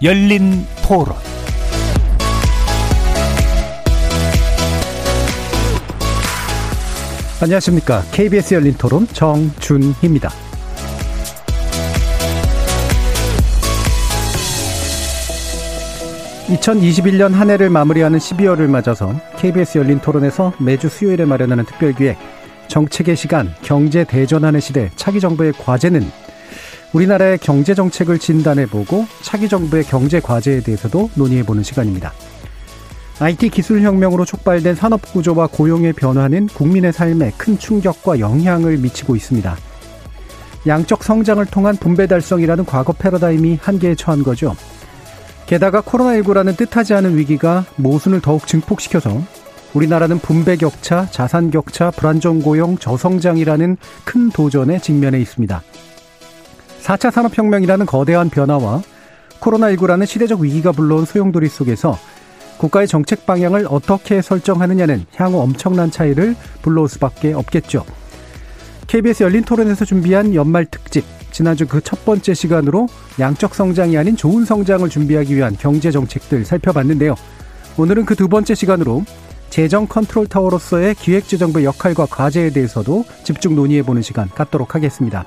열린 토론 안녕하십니까. KBS 열린 토론 정준희입니다. (2021년) 한 해를 마무리하는 (12월을) 맞아서 KBS 열린 토론에서 매주 수요일에 마련하는 특별기획 정책의 시간 경제 대전하는 시대 차기 정부의 과제는 우리나라의 경제 정책을 진단해보고 차기 정부의 경제 과제에 대해서도 논의해보는 시간입니다. IT 기술 혁명으로 촉발된 산업 구조와 고용의 변화는 국민의 삶에 큰 충격과 영향을 미치고 있습니다. 양적 성장을 통한 분배 달성이라는 과거 패러다임이 한계에 처한 거죠. 게다가 코로나19라는 뜻하지 않은 위기가 모순을 더욱 증폭시켜서 우리나라는 분배 격차, 자산 격차, 불안정 고용, 저성장이라는 큰 도전에 직면해 있습니다. 4차 산업혁명이라는 거대한 변화와 코로나19라는 시대적 위기가 불러온 소용돌이 속에서 국가의 정책 방향을 어떻게 설정하느냐는 향후 엄청난 차이를 불러올 수밖에 없겠죠. KBS 열린 토론에서 준비한 연말 특집, 지난주 그 첫 번째 시간으로 양적 성장이 아닌 좋은 성장을 준비하기 위한 경제 정책들 살펴봤는데요. 오늘은 그 두 번째 시간으로 재정 컨트롤 타워로서의 기획재정부의 역할과 과제에 대해서도 집중 논의해보는 시간 갖도록 하겠습니다.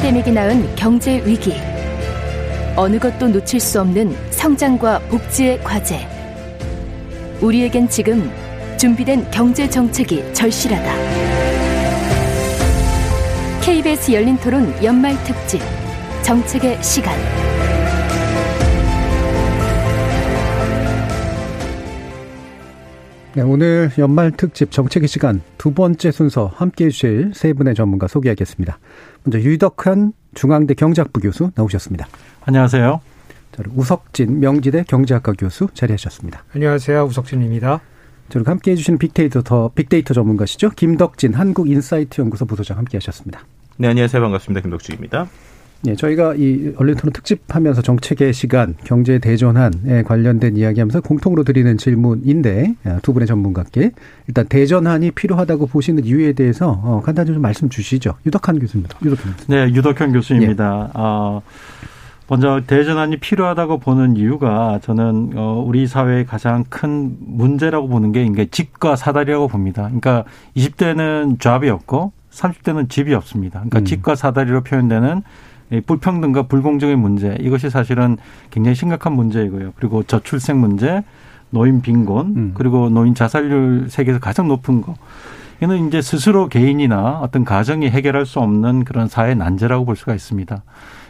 팬데믹이 낳은 경제 위기. 어느 것도 놓칠 수 없는 성장과 복지의 과제. 우리에겐 지금 준비된 경제 정책이 절실하다. KBS 열린 토론 연말 특집 정책의 시간. 네, 오늘 연말 특집 정책의 시간 두 번째 순서 함께 해주실 세 분의 전문가 소개하겠습니다. 먼저 유덕한 중앙대 경제학부 교수 나오셨습니다. 안녕하세요. 자, 우석진 명지대 경제학과 교수 자리하셨습니다. 안녕하세요. 우석진입니다. 저를 함께 해주시는 빅데이터 더 빅데이터 전문가시죠. 김덕진 한국인사이트 연구소 부소장 함께 하셨습니다. 네, 안녕하세요. 반갑습니다. 김덕진입니다. 네, 저희가 이 언론토론 특집하면서 정책의 시간, 경제 대전환에 관련된 이야기하면서 공통으로 드리는 질문인데 아, 두 분의 전문가께 일단 대전환이 필요하다고 보시는 이유에 대해서 어, 간단히 좀 말씀 주시죠. 유덕한 교수입니다. 교수. 네, 유덕현 교수입니다. 예. 어, 먼저 대전환이 필요하다고 보는 이유가 저는 어, 우리 사회의 가장 큰 문제라고 보는 게 이게 집과 사다리라고 봅니다. 그러니까 20대는 잡이 없고 30대는 집이 없습니다. 그러니까 음. 집과 사다리로 표현되는 불평등과 불공정의 문제 이것이 사실은 굉장히 심각한 문제이고요. 그리고 저출생 문제, 노인 빈곤, 음. 그리고 노인 자살률 세계에서 가장 높은 거. 이는 이제 스스로 개인이나 어떤 가정이 해결할 수 없는 그런 사회 난제라고 볼 수가 있습니다.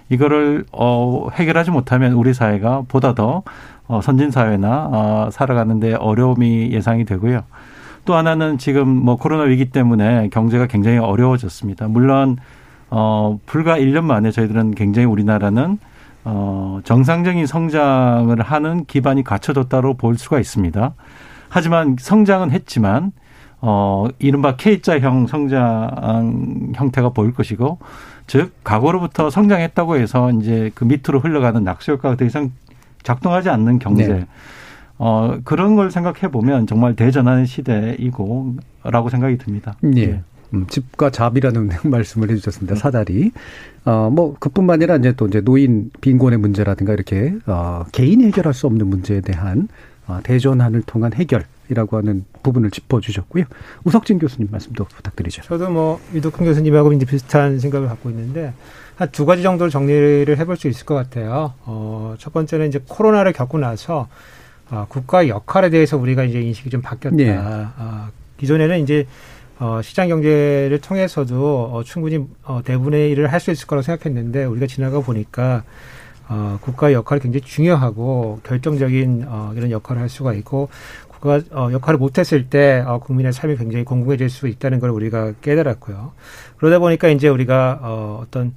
이거를 어 해결하지 못하면 우리 사회가 보다 더 어, 선진 사회나 어, 살아가는데 어려움이 예상이 되고요. 또 하나는 지금 뭐 코로나 위기 때문에 경제가 굉장히 어려워졌습니다. 물론 어, 불과 1년 만에 저희들은 굉장히 우리나라는 어, 정상적인 성장을 하는 기반이 갖춰졌다고 볼 수가 있습니다. 하지만 성장은 했지만 어, 이른바 K자형 성장 형태가 보일 것이고, 즉, 과거로부터 성장했다고 해서 이제 그 밑으로 흘러가는 낙수 효과가 더 이상 작동하지 않는 경제. 네. 어, 그런 걸 생각해 보면 정말 대전하는 시대이고, 라고 생각이 듭니다. 네. 예. 음, 집과 잡이라는 말씀을 해주셨습니다. 사다리. 어, 뭐, 그뿐만 아니라 이제 또 이제 노인 빈곤의 문제라든가 이렇게, 어, 개인이 해결할 수 없는 문제에 대한 어, 대전환을 통한 해결. 된다이라고 하는 부분을 짚어주셨고요. 우석진 교수님 말씀도 부탁드리죠. 저도 뭐 유덕훈 교수님하고 이제 비슷한 생각을 갖고 있는데 한 두 가지 정도를 정리를 해볼 수 있을 것 같아요. 어, 첫 번째는 이제 코로나를 겪고 나서 어, 국가 역할에 대해서 우리가 이제 인식이 좀 바뀌었다. 예. 어, 기존에는 이제 어, 시장 경제를 통해서도 어, 충분히 어, 대부분의 일을 할 수 있을 거라고 생각했는데 우리가 지나가 보니까 어, 국가의 역할이 굉장히 중요하고 결정적인 어, 이런 역할을 할 수가 있고 국가 어, 역할을 못했을 때 어, 국민의 삶이 굉장히 공공해질 수 있다는 걸 우리가 깨달았고요. 그러다 보니까 이제 우리가 어, 어떤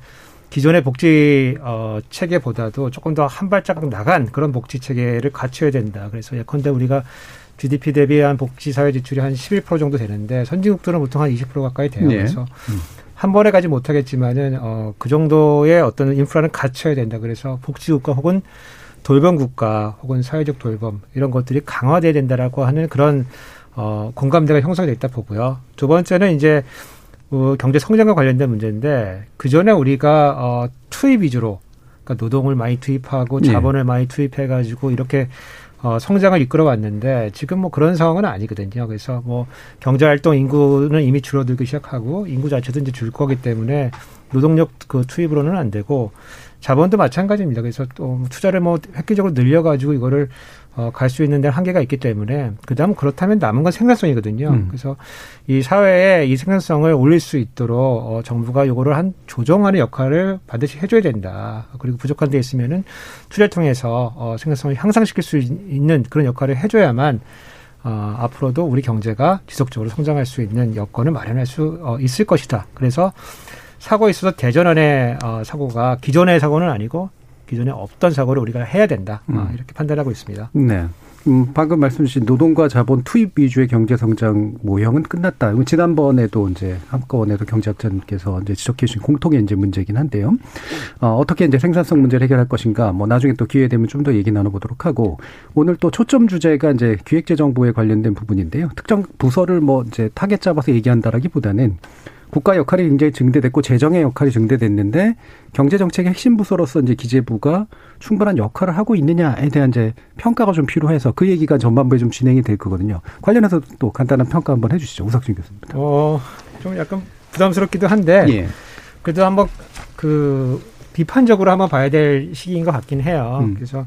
기존의 복지 어, 체계보다도 조금 더 한 발짝 나간 그런 복지 체계를 갖춰야 된다. 그래서 예컨대 우리가 GDP 대비 한 복지 사회 지출이 한 11% 정도 되는데 선진국들은 보통 한 20% 가까이 돼요. 네. 그래서 음. 한 번에 가지 못하겠지만은 어, 그 정도의 어떤 인프라는 갖춰야 된다. 그래서 복지 국가 혹은 돌봄 국가 혹은 사회적 돌봄 이런 것들이 강화돼야 된다라고 하는 그런 어, 공감대가 형성이 됐다 보고요. 두 번째는 이제 어, 경제 성장과 관련된 문제인데 그 전에 우리가 어, 투입 위주로 그러니까 노동을 많이 투입하고 네. 자본을 네. 많이 투입해 가지고 이렇게 어, 성장을 이끌어 왔는데 지금 뭐 그런 상황은 아니거든요. 그래서 뭐 경제 활동 인구는 이미 줄어들기 시작하고 인구 자체도 이제 줄 거기 때문에 노동력 그 투입으로는 안 되고 자본도 마찬가지입니다. 그래서 또 투자를 뭐 획기적으로 늘려가지고 이거를 어, 갈 수 있는 데 한계가 있기 때문에 그다음 그렇다면 남은 건 생산성이거든요. 음. 그래서 이 사회에 이 생산성을 올릴 수 있도록 어, 정부가 요거를 한 조정하는 역할을 반드시 해줘야 된다. 그리고 부족한 데 있으면은 투자를 통해서 어, 생산성을 향상시킬 수 있는 그런 역할을 해줘야만 어, 앞으로도 우리 경제가 지속적으로 성장할 수 있는 여건을 마련할 수 어, 있을 것이다. 그래서 사고에 있어서 대전환의 어, 사고가 기존의 사고는 아니고 기존에 없던 사고를 우리가 해야 된다. 어, 음. 이렇게 판단하고 있습니다. 네. 음, 방금 말씀 주신 노동과 자본 투입 위주의 경제 성장 모형은 끝났다. 지난번에도 이제 한꺼번에도 경제학자님께서 이제 지적해 주신 공통의 이제 문제긴 한데요. 어, 어떻게 이제 생산성 문제를 해결할 것인가, 뭐 나중에 또 기회 되면 좀 더 얘기 나눠보도록 하고 오늘 또 초점 주제가 이제 기획재정부에 관련된 부분인데요. 특정 부서를 뭐 이제 타겟 잡아서 얘기한다라기보다는 국가 역할이 굉장히 증대됐고 재정의 역할이 증대됐는데 경제 정책의 핵심 부서로서 이제 기재부가 충분한 역할을 하고 있느냐에 대한 이제 평가가 좀 필요해서 그 얘기가 전반부에 좀 진행이 될 거거든요. 관련해서 또 간단한 평가 한번 해주시죠, 우석진 교수입니다. 어, 좀 약간 부담스럽기도 한데 예. 그래도 한번 그 비판적으로 한번 봐야 될 시기인 것 같긴 해요. 음. 그래서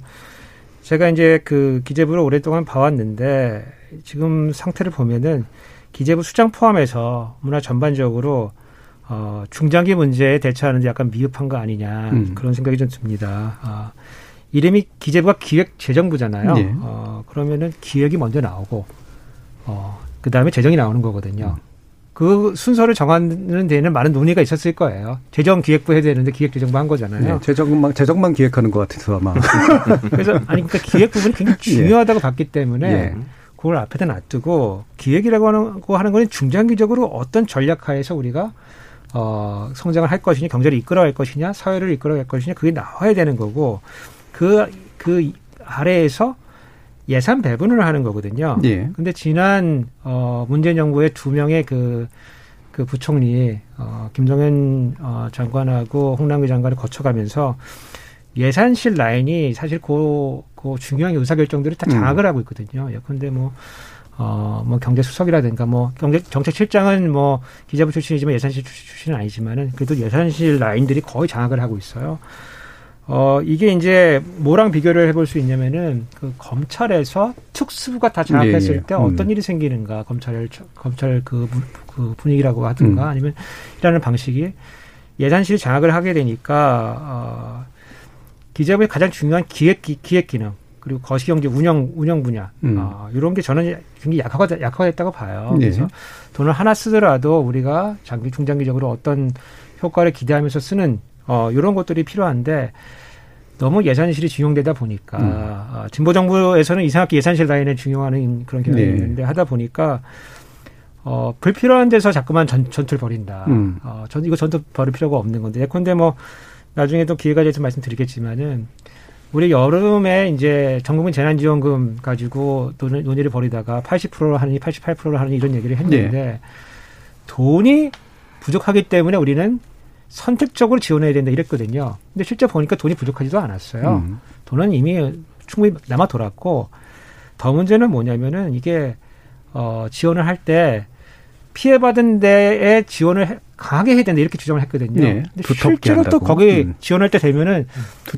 제가 이제 그 기재부를 오랫동안 봐왔는데 지금 상태를 보면은 기재부 수장 포함해서 문화 전반적으로 어, 중장기 문제에 대처하는데 약간 미흡한 거 아니냐 음. 그런 생각이 좀 듭니다. 어, 이름이 기재부가 기획재정부잖아요. 네. 어, 그러면은 기획이 먼저 나오고 어, 그 다음에 재정이 나오는 거거든요. 음. 그 순서를 정하는 데에는 많은 논의가 있었을 거예요. 재정 기획부 해야 되는데 기획재정부 한 거잖아요. 네, 재정만 재정만 기획하는 것 같아서 아마. 그래서 아니 그러니까 기획 부분이 굉장히 예. 중요하다고 예. 봤기 때문에 예. 그걸 앞에다 놔두고 기획이라고 하는 거 하는 거는 중장기적으로 어떤 전략하에서 우리가 어 성장을 할 것이냐 경제를 이끌어갈 것이냐 사회를 이끌어갈 것이냐 그게 나와야 되는 거고 그그 그 아래에서 예산 배분을 하는 거거든요. 예. 근데 지난 어 문재인 정부의 두 명의 그그 그 부총리 어 김동연 어 장관하고 홍남기 장관을 거쳐가면서 예산실 라인이 사실 그, 그 중요한 의사결정들을 다 장악을 음. 하고 있거든요. 예컨대 뭐, 어, 뭐 경제수석이라든가 뭐 경제 정책실장은 뭐 기자부 출신이지만 예산실 출신은 아니지만은 그래도 예산실 라인들이 거의 장악을 하고 있어요. 어, 이게 이제 뭐랑 비교를 해볼 수 있냐면은 그 검찰에서 특수부가 다 장악했을 네, 때 음. 어떤 일이 생기는가 검찰 검찰 그, 그 분위기라고 하든가 음. 아니면 이라는 방식이 예산실 장악을 하게 되니까 어, 기재부의 가장 중요한 기획 기획 기능 그리고 거시경제 운영 운영 분야 음. 어, 이런 게 저는 굉장히 약화가 약화됐다고 봐요. 네. 그래서 돈을 하나 쓰더라도 우리가 장기 중장기적으로 어떤 효과를 기대하면서 쓰는 어 이런 것들이 필요한데 너무 예산실이 중용되다 보니까 음. 어, 진보 정부에서는 이상하게 예산실 라인을 중용하는 그런 경향이 네. 있는데 하다 보니까 어 불필요한 데서 자꾸만 전, 전투를 벌인다. 음. 어, 전 이거 전투 벌일 필요가 없는 건데 예컨대 뭐 나중에도 기회가 돼서 말씀드리겠지만은 우리 여름에 이제 전국민 재난지원금 가지고 논의를 벌이다가 80%로 하느니 88%로 하느니 이런 얘기를 했는데 네. 돈이 부족하기 때문에 우리는 선택적으로 지원해야 된다 이랬거든요. 근데 실제 보니까 돈이 부족하지도 않았어요. 음. 돈은 이미 충분히 남아 돌았고 더 문제는 뭐냐면은 이게 어, 지원을 할 때 피해받은 데에 지원을 강하게 해야 된다 이렇게 주장을 했거든요. 네, 근데 실제로 또 거기 음. 지원할 때 되면은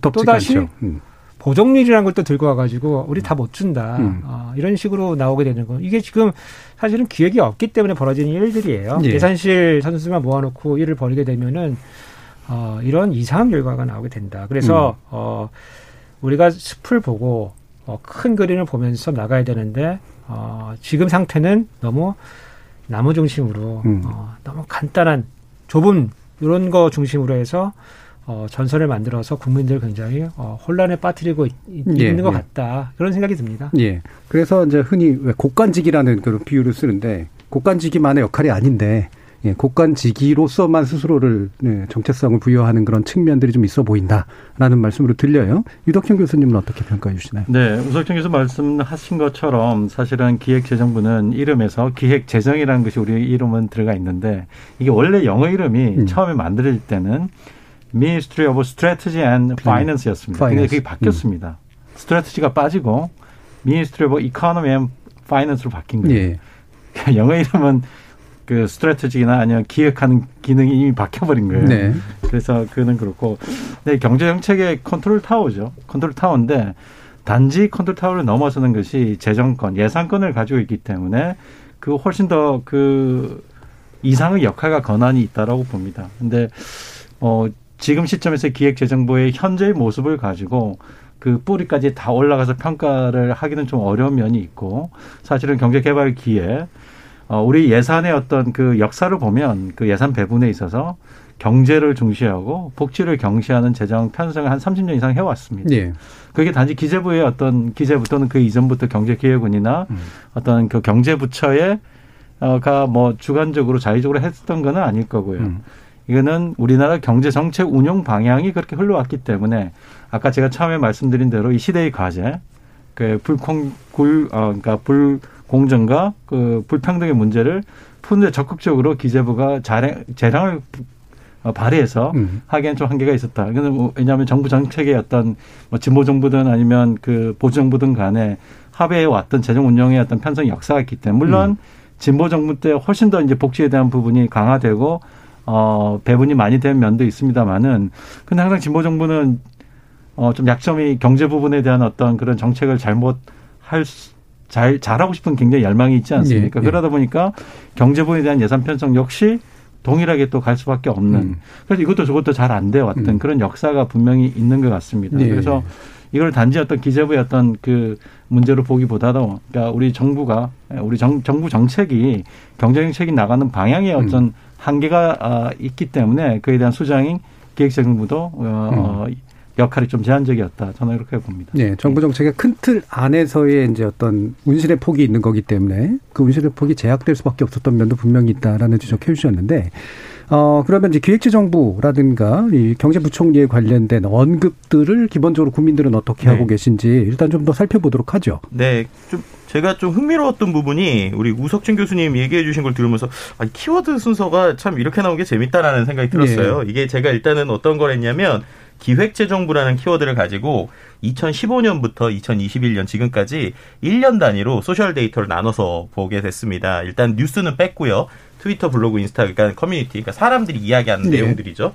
또 다시 음. 보정률이라는 걸 또 들고 와가지고 우리 다 못 준다 음. 어, 이런 식으로 나오게 되는 거 이게 지금 사실은 기획이 없기 때문에 벌어지는 일들이에요. 예. 산실 선수만 모아놓고 일을 벌이게 되면은 어, 이런 이상한 결과가 나오게 된다. 그래서 음. 어, 우리가 숲을 보고 어, 큰 그림을 보면서 나가야 되는데 어, 지금 상태는 너무 나무 중심으로 음. 어, 너무 간단한 좁은 이런 거 중심으로 해서 어, 전선을 만들어서 국민들 굉장히 어, 혼란에 빠뜨리고 있, 예, 는것 예. 같다 그런 생각이 듭니다. 예. 그래서 이제 흔히 곡간직이라는 그런 비유를 쓰는데 곡간직이만의 역할이 아닌데 예, 곡간지기로서만 스스로를 네, 정체성을 부여하는 그런 측면들이 좀 있어 보인다라는 말씀으로 들려요. 유덕현 교수님은 어떻게 평가해 주시나요? 네, 우석정 교수 말씀하신 것처럼 사실은 기획재정부는 이름에서 기획재정이라는 것이 우리 이름은 들어가 있는데 이게 원래 영어 이름이 음. 처음에 만들어질 때는 Ministry of Strategy and Finance였습니다. 근데 그게 바뀌었습니다. 음. Strategy가 빠지고 Ministry of Economy and Finance로 바뀐 거예요. 예. 영어 이름은 그 Strategy나 아니면 기획하는 기능이 이미 바뀌어버린 거예요. 네. 그래서 그는 그렇고, 네, 경제 정책의 컨트롤 타워죠. 컨트롤 타워인데 단지 컨트롤 타워를 넘어서는 것이 재정권, 예산권을 가지고 있기 때문에 그 훨씬 더 그 이상의 역할과 권한이 있다라고 봅니다. 근데 어 지금 시점에서 기획재정부의 현재의 모습을 가지고 그 뿌리까지 다 올라가서 평가를 하기는 좀 어려운 면이 있고 사실은 경제개발기에 어, 우리 예산의 어떤 그 역사를 보면 그 예산 배분에 있어서 경제를 중시하고 복지를 경시하는 재정 편성을 한 30년 이상 해왔습니다. 예. 그게 단지 기재부의 어떤 기재부터는 그 이전부터 경제기획원이나 음. 어떤 그 경제부처의 어가 뭐 주관적으로 자의적으로 했던 거는 아닐 거고요. 음. 이거는 우리나라 경제 정책 운용 방향이 그렇게 흘러왔기 때문에 아까 제가 처음에 말씀드린 대로 이 시대의 과제, 그 불공 불 어, 그러니까 불 공정과 그 불평등의 문제를 푸는데 적극적으로 기재부가 자량, 재량을 발휘해서 음. 하기엔 좀 한계가 있었다. 뭐 왜냐하면 정부 정책의 어떤 뭐 진보 정부든 아니면 그 보수 정부든 간에 합의해 왔던 재정 운영의 어떤 편성 역사가 있기 때문에 물론 음. 진보 정부 때 훨씬 더 이제 복지에 대한 부분이 강화되고 어 배분이 많이 된 면도 있습니다만은 근데 항상 진보 정부는 어 좀 약점이 경제 부분에 대한 어떤 그런 정책을 잘못 할 잘 잘하고 싶은 굉장히 열망이 있지 않습니까? 예, 예. 그러다 보니까 경제부에 대한 예산 편성 역시 동일하게 또 갈 수밖에 없는. 음. 그래서 이것도 저것도 잘 안 돼 왔던 음. 그런 역사가 분명히 있는 것 같습니다. 예. 그래서 이걸 단지 어떤 기재부의 어떤 그 문제로 보기보다도 그러니까 우리 정부가 우리 정, 정부 정책이 경제 정책이 나가는 방향에 어떤 음. 한계가 아, 있기 때문에 그에 대한 수장인 기획재정부도 어, 음. 역할이 좀 제한적이었다. 저는 이렇게 봅니다. 네, 정부 정책의 큰 틀 안에서의 이제 어떤 운신의 폭이 있는 거기 때문에 그 운신의 폭이 제약될 수밖에 없었던 면도 분명히 있다라는 지적해 주셨는데 어, 그러면 이제 기획재정부라든가 이 경제부총리에 관련된 언급들을 기본적으로 국민들은 어떻게 네. 하고 계신지 일단 좀 더 살펴보도록 하죠. 네. 좀 제가 좀 흥미로웠던 부분이 우리 우석진 교수님 얘기해 주신 걸 들으면서 아니, 키워드 순서가 참 이렇게 나온 게 재밌다라는 생각이 들었어요. 네. 이게 제가 일단은 어떤 거랬냐면 기획재정부라는 키워드를 가지고 2015년부터 2021년 지금까지 1년 단위로 social data를 나눠서 보게 됐습니다. 일단 뉴스는 뺐고요. 트위터, 블로그, 인스타, 그러니까 커뮤니티, 그러니까 사람들이 이야기하는 네. 내용들이죠.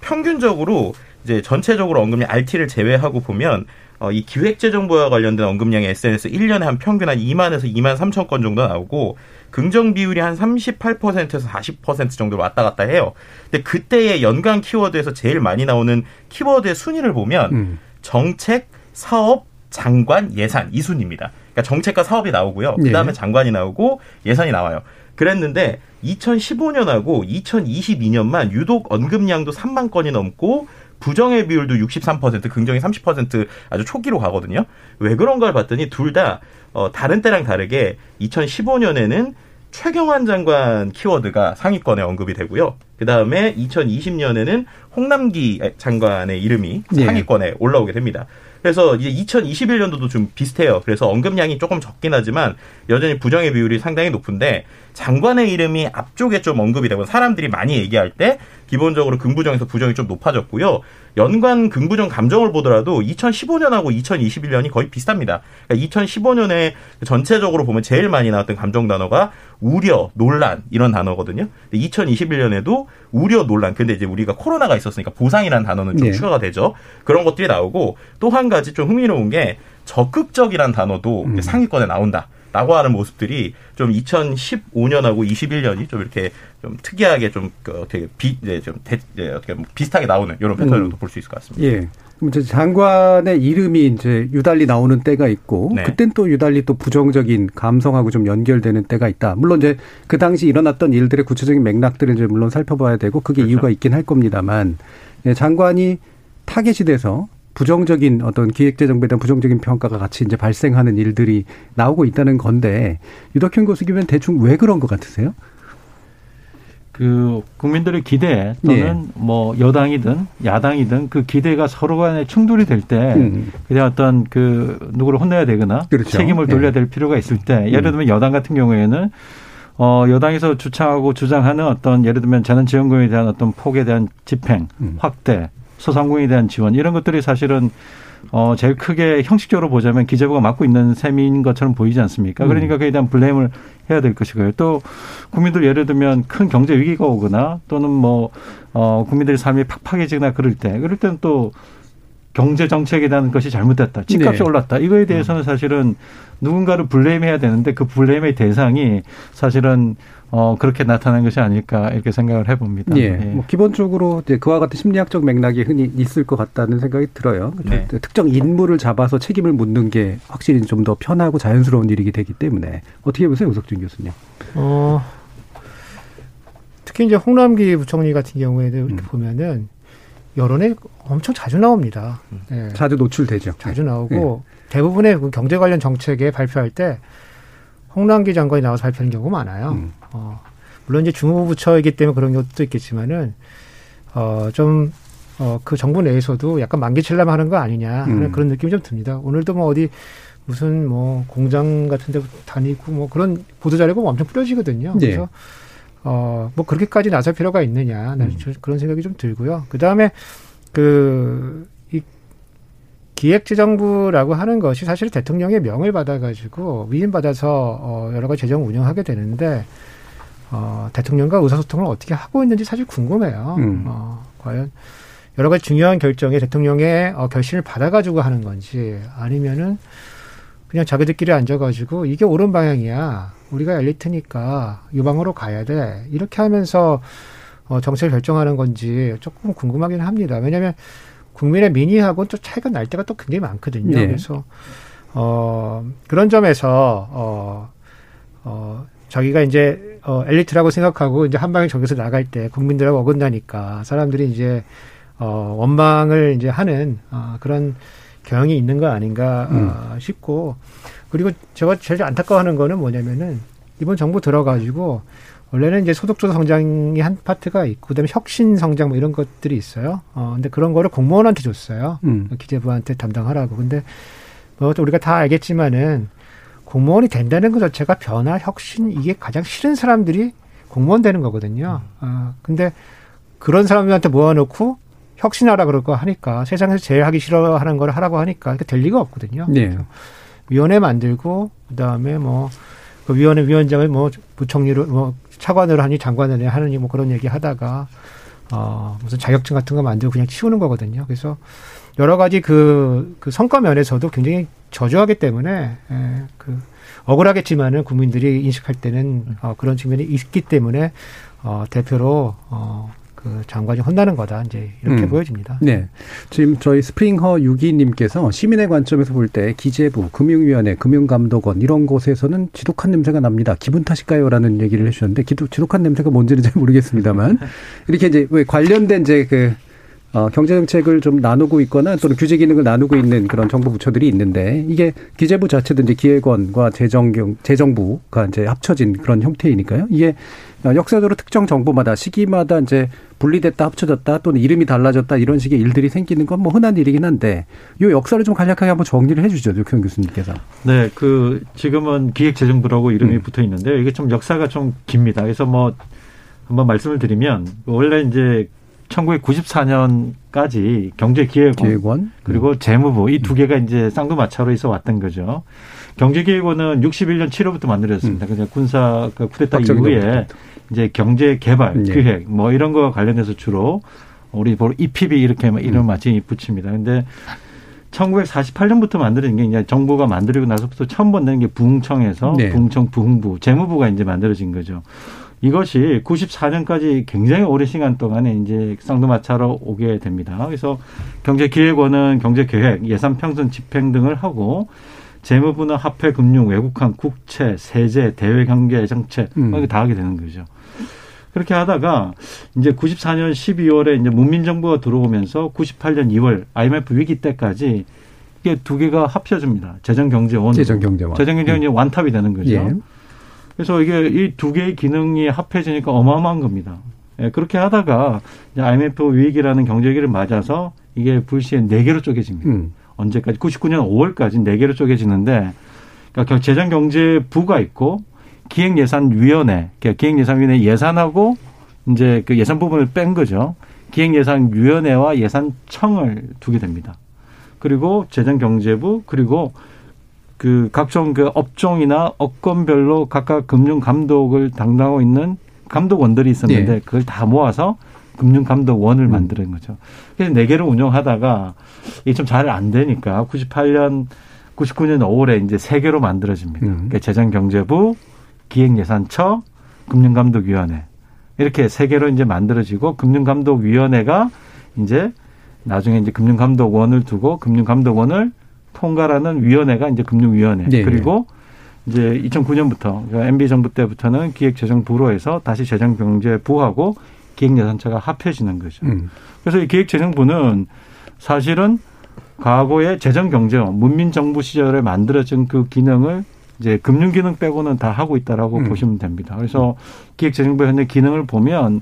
평균적으로 이제 전체적으로 언급량 RT를 제외하고 보면 어, 이 기획재정부와 관련된 언급량의 SNS 1년에 한 평균 한 2만에서 2만 3천 건 정도 나오고 긍정 비율이 한 38%에서 40% 정도로 왔다 갔다 해요. 근데 그때의 연간 키워드에서 제일 많이 나오는 키워드의 순위를 보면 음. 정책, 사업, 장관, 예산 이 순입니다. 그러니까 정책과 사업이 나오고요. 그다음에 예. 장관이 나오고 예산이 나와요. 그랬는데 2015년하고 2022년만 유독 언급량도 3만 건이 넘고 부정의 비율도 63%, 긍정이 30% 아주 초기로 가거든요. 왜 그런가를 봤더니 둘 다 어, 다른 때랑 다르게 2015년에는 최경환 장관 키워드가 상위권에 언급이 되고요. 그 다음에 2020년에는 홍남기 장관의 이름이 네. 상위권에 올라오게 됩니다. 그래서 이제 2021년도도 좀 비슷해요. 그래서 언급량이 조금 적긴 하지만 여전히 부정의 비율이 상당히 높은데 장관의 이름이 앞쪽에 좀 언급이 되고 사람들이 많이 얘기할 때 기본적으로 긍부정에서 부정이 좀 높아졌고요. 연관 긍부정 감정을 보더라도 2015년하고 2021년이 거의 비슷합니다. 그러니까 2015년에 전체적으로 보면 제일 많이 나왔던 감정 단어가 우려, 논란 이런 단어거든요. 2021년에도 우려, 논란. 근데 이제 우리가 코로나가 있었으니까 보상이라는 단어는 좀 네. 추가가 되죠. 그런 것들이 나오고 또 한 가지 좀 흥미로운 게 적극적이란 단어도 음. 상위권에 나온다. 라고 하는 모습들이 좀 2015년하고 21년이 좀 이렇게 좀 특이하게 좀그 어떻게 비, 네, 좀 대, 네, 어떻게 비슷하게 나오는 이런 패턴으로 음. 볼수 있을 것 같습니다. 예. 그럼 이제 장관의 이름이 이제 유달리 나오는 때가 있고 네. 그땐 또 유달리 또 부정적인 감성하고 좀 연결되는 때가 있다. 물론 이제 그 당시 일어났던 일들의 구체적인 맥락들을 이제 물론 살펴봐야 되고 그게 그렇죠. 이유가 있긴 할 겁니다만 예, 장관이 타겟이 돼서 부정적인 어떤 기획재정부에 대한 부정적인 평가가 같이 이제 발생하는 일들이 나오고 있다는 건데 유덕현 교수님은 대충 왜 그런 것 같으세요? 그 국민들의 기대 또는 네. 뭐 여당이든 야당이든 그 기대가 서로 간에 충돌이 될때 음. 그냥 어떤 그 누구를 혼내야 되거나 그렇죠. 책임을 돌려야 될 필요가 있을 때 예를 음. 들면 여당 같은 경우에는 어 여당에서 주창하고 주장하는 어떤 예를 들면 재난지원금에 대한 어떤 폭에 대한 집행 음. 확대 소상공인에 대한 지원 이런 것들이 사실은 어 제일 크게 형식적으로 보자면 기재부가 맡고 있는 셈인 것처럼 보이지 않습니까? 음. 그러니까 그에 대한 블레임을 해야 될 것이고요. 또 국민들 예를 들면 큰 경제 위기가 오거나 또는 뭐 어 국민들의 삶이 팍팍해지거나 그럴 때 그럴 때는 또 경제 정책에 대한 것이 잘못됐다. 집값이 네. 올랐다. 이거에 대해서는 사실은 누군가를 블레임해야 되는데 그 블레임의 대상이 사실은 어 그렇게 나타난 것이 아닐까 이렇게 생각을 해봅니다. 예. 예. 뭐 기본적으로 이제 그와 같은 심리학적 맥락이 흔히 있을 것 같다는 생각이 들어요. 네. 특정 인물을 잡아서 책임을 묻는 게 확실히 좀 더 편하고 자연스러운 일이기 되기 때문에 어떻게 보세요, 우석준 교수님? 어 특히 이제 홍남기 부총리 같은 경우에도 이렇게 음. 보면은 여론에 엄청 자주 나옵니다. 네. 자주 노출되죠. 자주 나오고 네. 대부분의 그 경제 관련 정책에 발표할 때 홍남기 장관이 나와서 발표하는 경우가 많아요. 음. 어, 물론 이제 중후부처이기 때문에 그런 것도 있겠지만은 어, 좀 어, 그 정부 내에서도 약간 만기칠람 하는 거 아니냐 하는 음. 그런 느낌이 좀 듭니다. 오늘도 뭐 어디 무슨 뭐 공장 같은 데 다니고 뭐 그런 보도자료가 엄청 뿌려지거든요. 네. 그래서 어, 뭐 그렇게까지 나설 필요가 있느냐. 음. 그런 생각이 좀 들고요. 그 다음에 그, 이 기획재정부라고 하는 것이 사실 대통령의 명을 받아가지고 위임받아서 어, 여러 가지 재정 운영하게 되는데 어, 대통령과 의사소통을 어떻게 하고 있는지 사실 궁금해요. 음. 어, 과연 여러 가지 중요한 결정에 대통령의 어, 결심을 받아가지고 하는 건지 아니면은 그냥 자기들끼리 앉아가지고 이게 옳은 방향이야. 우리가 엘리트니까 이 방으로 가야 돼. 이렇게 하면서 어, 정책을 결정하는 건지 조금 궁금하긴 합니다. 왜냐하면 국민의 민의하고는 또 차이가 날 때가 또 굉장히 많거든요. 네. 그래서 어, 그런 점에서 어, 어, 자기가 이제 어, 엘리트라고 생각하고 이제 한 방에 저기서 나갈 때 국민들하고 어긋나니까 사람들이 이제 어, 원망을 이제 하는 어, 그런 경향이 있는 거 아닌가 음. 어, 싶고 그리고 제가 제일 안타까워하는 거는 뭐냐면은 이번 정부 들어가지고 원래는 이제 소득주도 성장이 한 파트가 있고 그다음에 혁신 성장 뭐 이런 것들이 있어요. 어 근데 그런 거를 공무원한테 줬어요. 음. 기재부한테 담당하라고. 근데 뭐 우리가 다 알겠지만은 공무원이 된다는 것 자체가 변화, 혁신 이게 가장 싫은 사람들이 공무원 되는 거거든요. 음. 어 근데 그런 사람들한테 모아놓고 혁신하라 그럴 거 하니까 세상에서 제일 하기 싫어하는 걸 하라고 하니까 될 리가 없거든요. 네. 위원회 만들고 그다음에 뭐 그 위원회 위원장을 뭐 부총리로 뭐 차관으로 하니 장관을 하느니 뭐 그런 얘기 하다가 어 무슨 자격증 같은 거 만들고 그냥 치우는 거거든요. 그래서 여러 가지 그, 그 성과 면에서도 굉장히 저조하기 때문에 에, 그 억울하겠지만은 국민들이 인식할 때는 어, 그런 측면이 있기 때문에 어, 대표로 어, 그 장관이 혼나는 거다 이제 이렇게 음. 보여집니다. 네, 지금 저희 스프링허 유기님께서 시민의 관점에서 볼 때 기재부, 금융위원회, 금융감독원 이런 곳에서는 지독한 냄새가 납니다. 기분 탓일까요?라는 얘기를 해주셨는데 기도, 지독한 냄새가 뭔지는 잘 모르겠습니다만 이렇게 이제 왜 관련된 이제 그 어, 경제정책을 좀 나누고 있거나 또는 규제 기능을 나누고 있는 그런 정부 부처들이 있는데 이게 기재부 자체도 이제 기획원과 재정경 재정부가 이제 합쳐진 그런 형태이니까요. 이게 역사적으로 특정 정부마다 시기마다 이제 분리됐다 합쳐졌다 또는 이름이 달라졌다 이런 식의 일들이 생기는 건 뭐 흔한 일이긴 한데 이 역사를 좀 간략하게 한번 정리를 해 주죠, 류경 교수님께서. 네, 그 지금은 기획재정부라고 이름이 음. 붙어 있는데 이게 좀 역사가 좀 깁니다. 그래서 뭐 한번 말씀을 드리면 원래 이제 1994년까지 경제기획원, 기획원? 그리고 음. 재무부 이 두 개가 이제 쌍두마차로 있어 왔던 거죠. 경제기획원은 61년 7월부터 만들어졌습니다. 음. 그냥 군사 그 쿠데타 이후에 이제 경제 개발, 네. 기획 뭐 이런 거와 관련해서 주로 우리 보로 EPB 이렇게 이름 음. 많이 붙입니다. 근데 1948년부터 만들어진 게 이제 정부가 만들고 나서부터 처음 만드는 게 부흥청에서 네. 부흥청 부흥부 재무부가 이제 만들어진 거죠. 이것이 94년까지 굉장히 오랜 시간 동안에 이제 쌍두마차로 오게 됩니다. 그래서 경제기획원은 경제계획, 예산평선 집행 등을 하고 재무부는 화폐, 금융, 외국환, 국채, 세제, 대외경제 정책 음. 이렇게 다 하게 되는 거죠. 그렇게 하다가 이제 94년 12월에 이제 문민정부가 들어오면서 98년 2월 IMF 위기 때까지 이게 두 개가 합쳐집니다. 재정경제원. 재정경제원. 재정경제원이 음. 완탑이 되는 거죠. 예. 그래서 이게 이 두 개의 기능이 합해지니까 어마어마한 겁니다. 예, 그렇게 하다가 이제 IMF 위기라는 경제위기를 맞아서 이게 불시에 네 개로 쪼개집니다. 음. 언제까지? 99년 5월까지 네 개로 쪼개지는데 그러니까 재정 경제 부가 있고 기획 예산 위원회, 그러니까 기획 예산 위원회 예산하고 이제 그 예산 부분을 뺀 거죠. 기획 예산 위원회와 예산청을 두게 됩니다. 그리고 재정 경제부 그리고 그 각종 그 업종이나 업권별로 각각 금융 감독을 담당하고 있는 감독원들이 있었는데 네. 그걸 다 모아서 금융감독원을 음. 만드는 거죠. 그래서 네 개를 운영하다가 이게 좀 잘 안 되니까 98년 99년 5월에 이제 세 개로 만들어집니다. 음. 그러니까 재정경제부, 기획예산처, 금융감독위원회 이렇게 세 개로 이제 만들어지고 금융감독위원회가 이제 나중에 이제 금융감독원을 두고 금융감독원을 통과라는 위원회가 이제 금융위원회 네. 그리고 이제 2009년부터 그러니까 MB 정부 때부터는 기획재정부로해서 다시 재정경제부하고 기획예산처가 합해지는 거죠. 음. 그래서 이 기획재정부는 사실은 과거의 재정경제원 문민정부 시절에 만들어진 그 기능을 이제 금융기능 빼고는 다 하고 있다라고 음. 보시면 됩니다. 그래서 기획재정부 현재 기능을 보면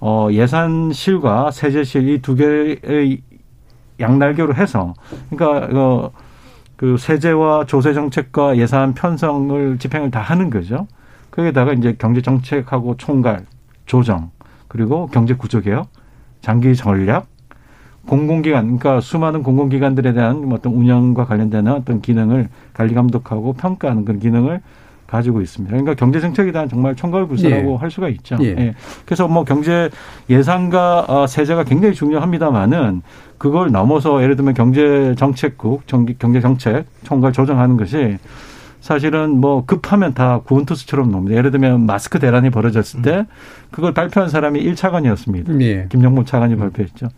어 예산실과 세제실 이 두 개의 양날개로 해서 그러니까 어, 그 세제와 조세 정책과 예산 편성을 집행을 다 하는 거죠. 거기에다가 이제 경제 정책하고 총괄, 조정, 그리고 경제 구조 개혁, 장기 전략, 공공기관, 그러니까 수많은 공공기관들에 대한 어떤 운영과 관련되는 어떤 기능을 관리 감독하고 평가하는 그런 기능을 가지고 있습니다. 그러니까 경제 정책에 대한 정말 총괄 부서라고 예. 할 수가 있죠. 예. 예. 그래서 뭐 경제 예산과 어, 세제가 굉장히 중요합니다만은 그걸 넘어서 예를 들면 경제 정책국, 경제 정책 총괄 조정하는 것이 사실은 뭐 급하면 다 구원투수처럼 놉니다. 예를 들면 마스크 대란이 벌어졌을 때 음. 그걸 발표한 사람이 1차관이었습니다. 예. 김영문 차관이 음. 발표했죠.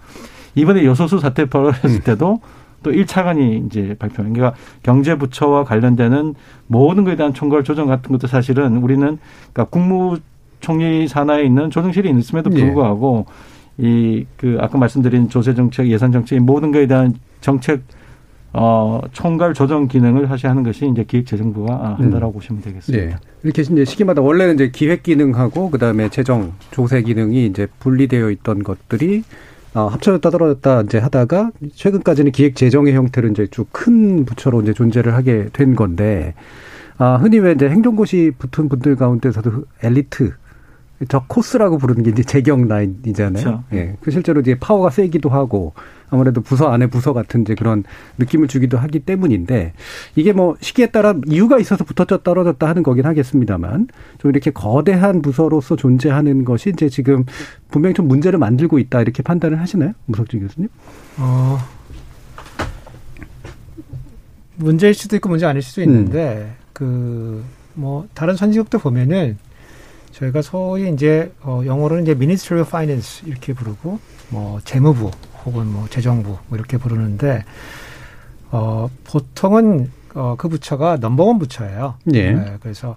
이번에 여소수 사태 벌어졌을 음. 때도 또 1차관이 이제 발표한 그러니까 경제부처와 관련되는 모든 것에 대한 총괄 조정 같은 것도 사실은 우리는 그러니까 국무총리 산하에 있는 조정실이 있음에도 예. 불구하고 예. 이그 아까 말씀드린 조세 정책, 예산 정책 모든 것에 대한 정책 어, 총괄 조정 기능을 사실 하는 것이 이제 기획재정부가 한다라고 음. 보시면 되겠습니다. 네. 이렇게 이제 시기마다 원래는 이제 기획 기능하고 그다음에 재정 조세 기능이 이제 분리되어 있던 것들이 어, 합쳐졌다 떨어졌다 이제 하다가 최근까지는 기획 재정의 형태로 이제 쭉 큰 부처로 이제 존재를 하게 된 건데 아, 흔히 왜 이제 행정고시 붙은 분들 가운데서도 엘리트 저 코스라고 부르는 게 이제 재경 라인이잖아요. 그렇죠. 예. 그 실제로 이제 파워가 세기도 하고 아무래도 부서 안에 부서 같은 이제 그런 느낌을 주기도 하기 때문인데 이게 뭐 시기에 따라 이유가 있어서 붙었다 떨어졌다 하는 거긴 하겠습니다만 좀 이렇게 거대한 부서로서 존재하는 것이 이제 지금 분명히 좀 문제를 만들고 있다 이렇게 판단을 하시나요? 무석진 교수님? 어. 문제일 수도 있고 문제 아닐 수도 있는데 음. 그뭐 다른 선진국도 보면은 저희가 소위 이제 어 영어로는 이제 Ministry of Finance 이렇게 부르고 뭐 재무부 혹은 뭐 재정부 뭐 이렇게 부르는데 어 보통은 어 그 부처가 넘버원 부처예요. 예. 네, 그래서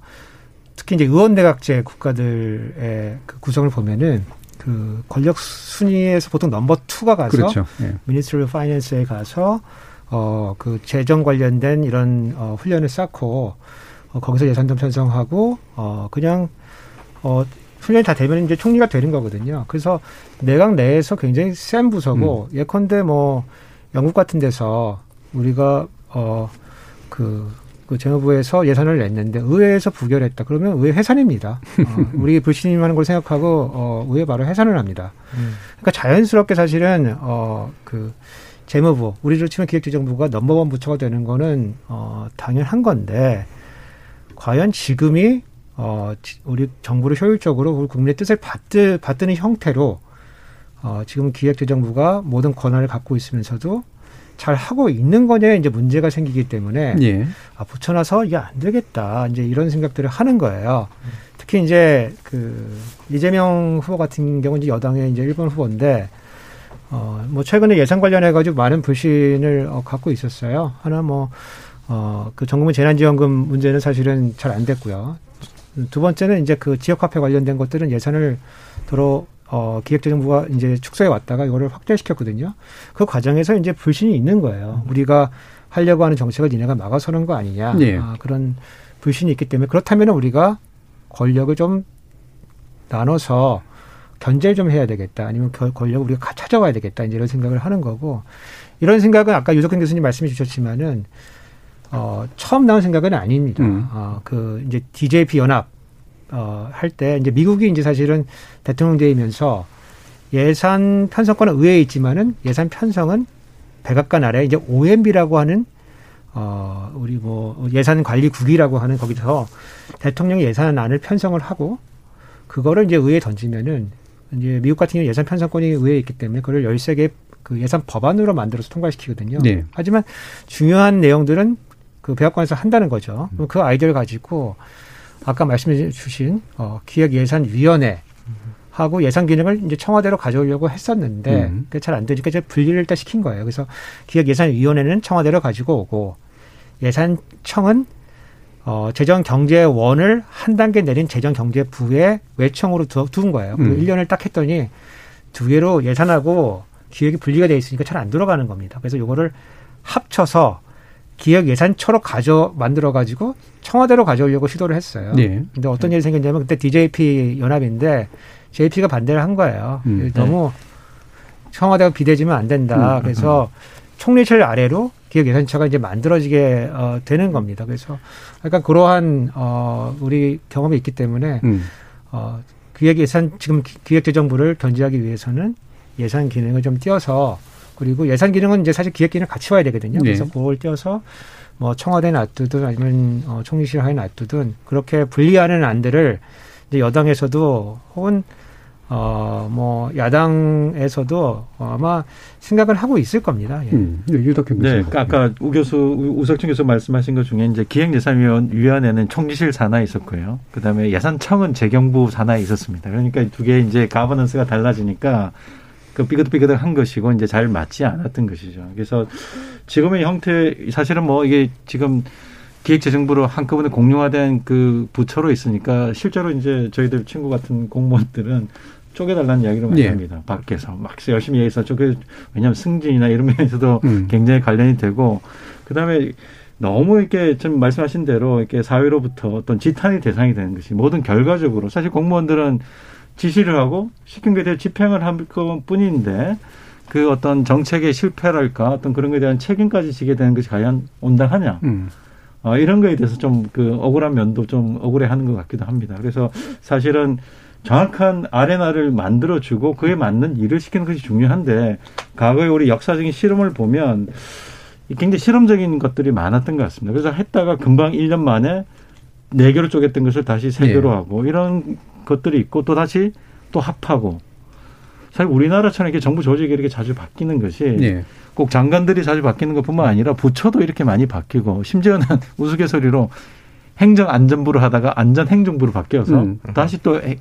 특히 이제 의원내각제 국가들의 그 구성을 보면은 그 권력 순위에서 보통 number two가 가서 그렇죠. 예. Ministry Finance에 가서 어 그 재정 관련된 이런 어 훈련을 쌓고 어 거기서 예산도 편성하고 어 그냥 어 훈련이 다 되면 이제 총리가 되는 거거든요. 그래서 내각 내에서 굉장히 센 부서고 음. 예컨대 뭐 영국 같은 데서 우리가 어그 그 재무부에서 예산을 냈는데 의회에서 부결했다. 그러면 의회 해산입니다. 어, 우리 불신임하는 걸 생각하고 어, 의회 바로 해산을 합니다. 음. 그러니까 자연스럽게 사실은 어 그 재무부 우리로 치면 기획재정부가 넘버원 부처가 되는 거는 어 당연한 건데 과연 지금이 어 우리 정부를 효율적으로 우리 국민의 뜻을 받드, 받드는 형태로 어 지금 기획재정부가 모든 권한을 갖고 있으면서도 잘 하고 있는 거냐에 이제 문제가 생기기 때문에 예. 아 붙여놔서 이게 안 되겠다 이제 이런 생각들을 하는 거예요. 특히 이제 그 이재명 후보 같은 경우는 이제 여당의 이제 일본 후보인데 어 뭐 최근에 예산 관련해 가지고 많은 불신을 어, 갖고 있었어요. 하나 뭐 어 그 정부민 재난지원금 문제는 사실은 잘 안 됐고요. 두 번째는 이제 그 지역 화폐 관련된 것들은 예산을 도로 어, 기획재정부가 이제 축소해 왔다가 이거를 확대시켰거든요. 그 과정에서 이제 불신이 있는 거예요. 우리가 하려고 하는 정책을 니네가 막아서는 거 아니냐. 네. 아, 그런 불신이 있기 때문에 그렇다면 우리가 권력을 좀 나눠서 견제를 좀 해야 되겠다. 아니면 그 권력을 우리가 가- 찾아와야 되겠다. 이제 이런 생각을 하는 거고 이런 생각은 아까 유석현 교수님 말씀해 주셨지만은 어, 처음 나온 생각은 아닙니다. 음. 어, 그 이제 DJP 연합 어, 할 때 이제 미국이 이제 사실은 대통령제이면서 예산 편성권은 의회에 있지만은 예산 편성은 백악관 아래 이제 OMB라고 하는 어, 우리 뭐 예산 관리국이라고 하는 거기서 대통령이 예산안을 편성을 하고 그거를 이제 의회에 던지면은 이제 미국 같은 경우 예산 편성권이 의회에 있기 때문에 그걸 13개 그 예산 법안으로 만들어서 통과시키거든요. 네. 하지만 중요한 내용들은 그 백악관에서 한다는 거죠. 그럼 그 아이디어를 가지고 아까 말씀해 주신 어, 기획예산위원회 하고 예산 기능을 이제 청와대로 가져오려고 했었는데 음. 그게 잘 안 되니까 이제 분리를 일단 시킨 거예요. 그래서 기획예산위원회는 청와대로 가지고 오고 예산청은 어, 재정경제원을 한 단계 내린 재정경제부의 외청으로 두, 두은 거예요. 그 음. 1년을 딱 했더니 두 개로 예산하고 기획이 분리가 돼 있으니까 잘 안 들어가는 겁니다. 그래서 요거를 합쳐서 기획 예산처로 가져 만들어 가지고 청와대로 가져오려고 시도를 했어요. 네. 근데 어떤 일이 생겼냐면 그때 DJP 연합인데 JP가 반대를 한 거예요. 음. 너무 청와대가 비대지면 안 된다. 음. 그래서 총리실 아래로 기획 예산처가 이제 만들어지게 어, 되는 겁니다. 그래서 약간 그러한 어, 우리 경험이 있기 때문에 음. 어, 기획 예산 지금 기- 기획재정부를 견제하기 위해서는 예산 기능을 좀 띄어서 그리고 예산 기능은 이제 사실 기획 기능 같이 와야 되거든요. 네. 그래서 그걸 띄어서 뭐 청와대에 놔두든 아니면 어, 총리실 하에 놔두든 그렇게 분리하는 안들을 이제 여당에서도 혹은 어 뭐 야당에서도 아마 생각을 하고 있을 겁니다. 예. 음. 유덕현 교수. 네, 그러니까 아까 우 교수, 우- 우석준 교수 말씀하신 것 중에 이제 기획예산위원회는 총리실 산하에 있었고요. 그 다음에 예산청은 재경부 산하에 있었습니다. 그러니까 두 개의 이제 가버넌스가 달라지니까 그 삐그덕삐그덕한 것이고 이제 잘 맞지 않았던 것이죠. 그래서 지금의 형태, 사실은 뭐 이게 지금 기획재정부로 한꺼번에 공룡화된 그 부처로 있으니까 실제로 이제 저희들 친구 같은 공무원들은 쪼개달라는 이야기를 많이 예. 합니다. 밖에서 막 열심히 얘기해서 쪼개 왜냐하면 승진이나 이런 면에서도 음. 굉장히 관련이 되고 그다음에 너무 이렇게 좀 말씀하신 대로 이렇게 사회로부터 어떤 지탄의 대상이 되는 것이 모든 결과적으로 사실 공무원들은 지시를 하고 시킨 것에 대해 집행을 할 것뿐인데 그 어떤 정책의 실패랄까 어떤 그런 것에 대한 책임까지 지게 되는 것이 과연 온당하냐 음. 어, 이런 거에 대해서 좀 그 억울한 면도 좀 억울해 하는 것 같기도 합니다. 그래서 사실은 정확한 아레나를 만들어주고 그에 맞는 일을 시키는 것이 중요한데 과거에 우리 역사적인 실험을 보면 굉장히 실험적인 것들이 많았던 것 같습니다. 그래서 했다가 금방 1년 만에 네 개로 쪼갰던 것을 다시 세 개로 네. 하고 이런 것들이 있고 또 다시 또 합하고 사실 우리나라처럼 이렇게 정부 조직이 이렇게 자주 바뀌는 것이 네. 꼭 장관들이 자주 바뀌는 것뿐만 아니라 부처도 이렇게 많이 바뀌고 심지어는 우스갯소리로 행정안전부를 하다가 안전행정부로 바뀌어서 음. 다시 또 해-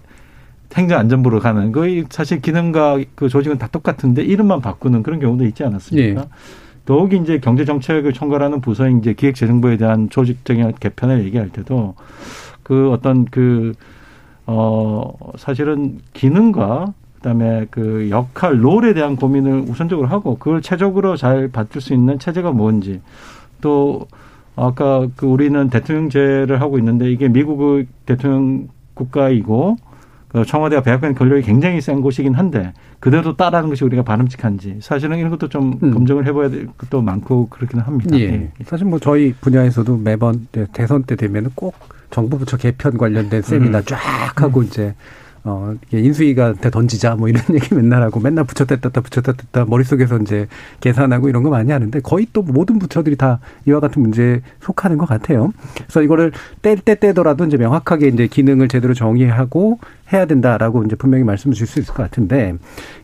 행정안전부로 가는 거의 사실 기능과 그 조직은 다 똑같은데 이름만 바꾸는 그런 경우도 있지 않았습니까? 예. 더욱이 이제 경제정책을 총괄하는 부서인 이제 기획재정부에 대한 조직적인 개편을 얘기할 때도 그 어떤 그, 어, 사실은 기능과 그다음에 그 역할 롤에 대한 고민을 우선적으로 하고 그걸 최적으로 잘 받을 수 있는 체제가 뭔지. 또 아까 그 우리는 대통령제를 하고 있는데 이게 미국의 대통령 국가이고 그 청와대와 백악관 권력이 굉장히 센 곳이긴 한데 그대로 따라하는 것이 우리가 바람직한지 사실은 이런 것도 좀 음. 검증을 해봐야 될 것도 많고 그렇기는 합니다. 예. 예. 사실 뭐 저희 분야에서도 매번 대선 때 되면은 꼭 정부 부처 개편 관련된 세미나 음. 쫙 하고 음. 이제 어, 인수위가한테 던지자 뭐 이런 얘기 맨날 하고 맨날 붙였다 뗐다 붙였다 뗐다 머릿속에서 이제 계산하고 이런 거 많이 하는데 거의 또 모든 부처들이 다 이와 같은 문제에 속하는 것 같아요. 그래서 이거를 뗄 때 떼더라도 이제 명확하게 이제 기능을 제대로 정의하고 해야 된다라고 이제 분명히 말씀을 줄수 있을 것 같은데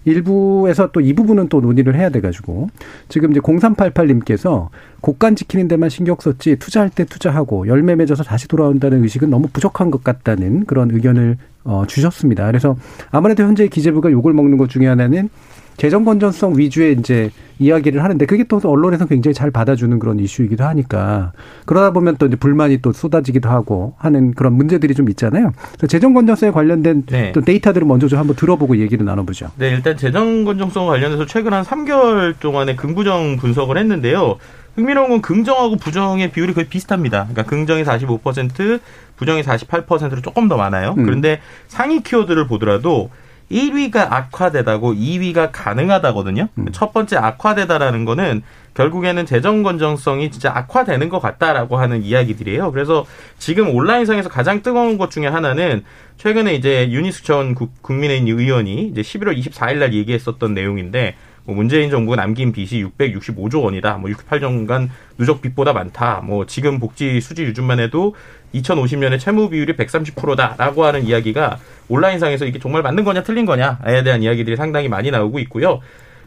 일부에서 또 이 부분은 또 논의를 해야 돼 가지고 지금 이제 0388님께서 곡간 지키는 데만 신경 썼지 투자할 때 투자하고 열매 맺어서 다시 돌아온다는 의식은 너무 부족한 것 같다는 그런 의견을 어, 주셨습니다. 그래서 아무래도 현재 기재부가 욕을 먹는 것 중에 하나는 재정 건전성 위주의 이제 이야기를 하는데 그게 또 언론에서 굉장히 잘 받아주는 그런 이슈이기도 하니까 그러다 보면 또 이제 불만이 또 쏟아지기도 하고 하는 그런 문제들이 좀 있잖아요. 그래서 재정 건전성에 관련된 네. 또 데이터들을 먼저 좀 한번 들어보고 얘기를 나눠보죠. 네, 일단 재정 건전성 관련해서 최근 한 3개월 동안에 긍부정 분석을 했는데요. 흥미로운 건 긍정하고 부정의 비율이 거의 비슷합니다. 그러니까 긍정이 45%, 부정이 48%로 조금 더 많아요. 음. 그런데 상위 키워드를 보더라도 1위가 악화되다고 2위가 가능하다거든요. 음. 첫 번째 악화되다라는 거는 결국에는 재정 건정성이 진짜 악화되는 것 같다라고 하는 이야기들이에요. 그래서 지금 온라인상에서 가장 뜨거운 것 중에 하나는 최근에 이제 유니스 전 국민의힘 의원이 이제 11월 24일 날 얘기했었던 내용인데 뭐 문재인 정부가 남긴 빚이 665조 원이다. 뭐 68년간 누적 빚보다 많다. 뭐 지금 복지 수지 유준만 해도 2050년에 채무 비율이 130%다라고 하는 이야기가 온라인상에서 이게 정말 맞는 거냐 틀린 거냐에 대한 이야기들이 상당히 많이 나오고 있고요.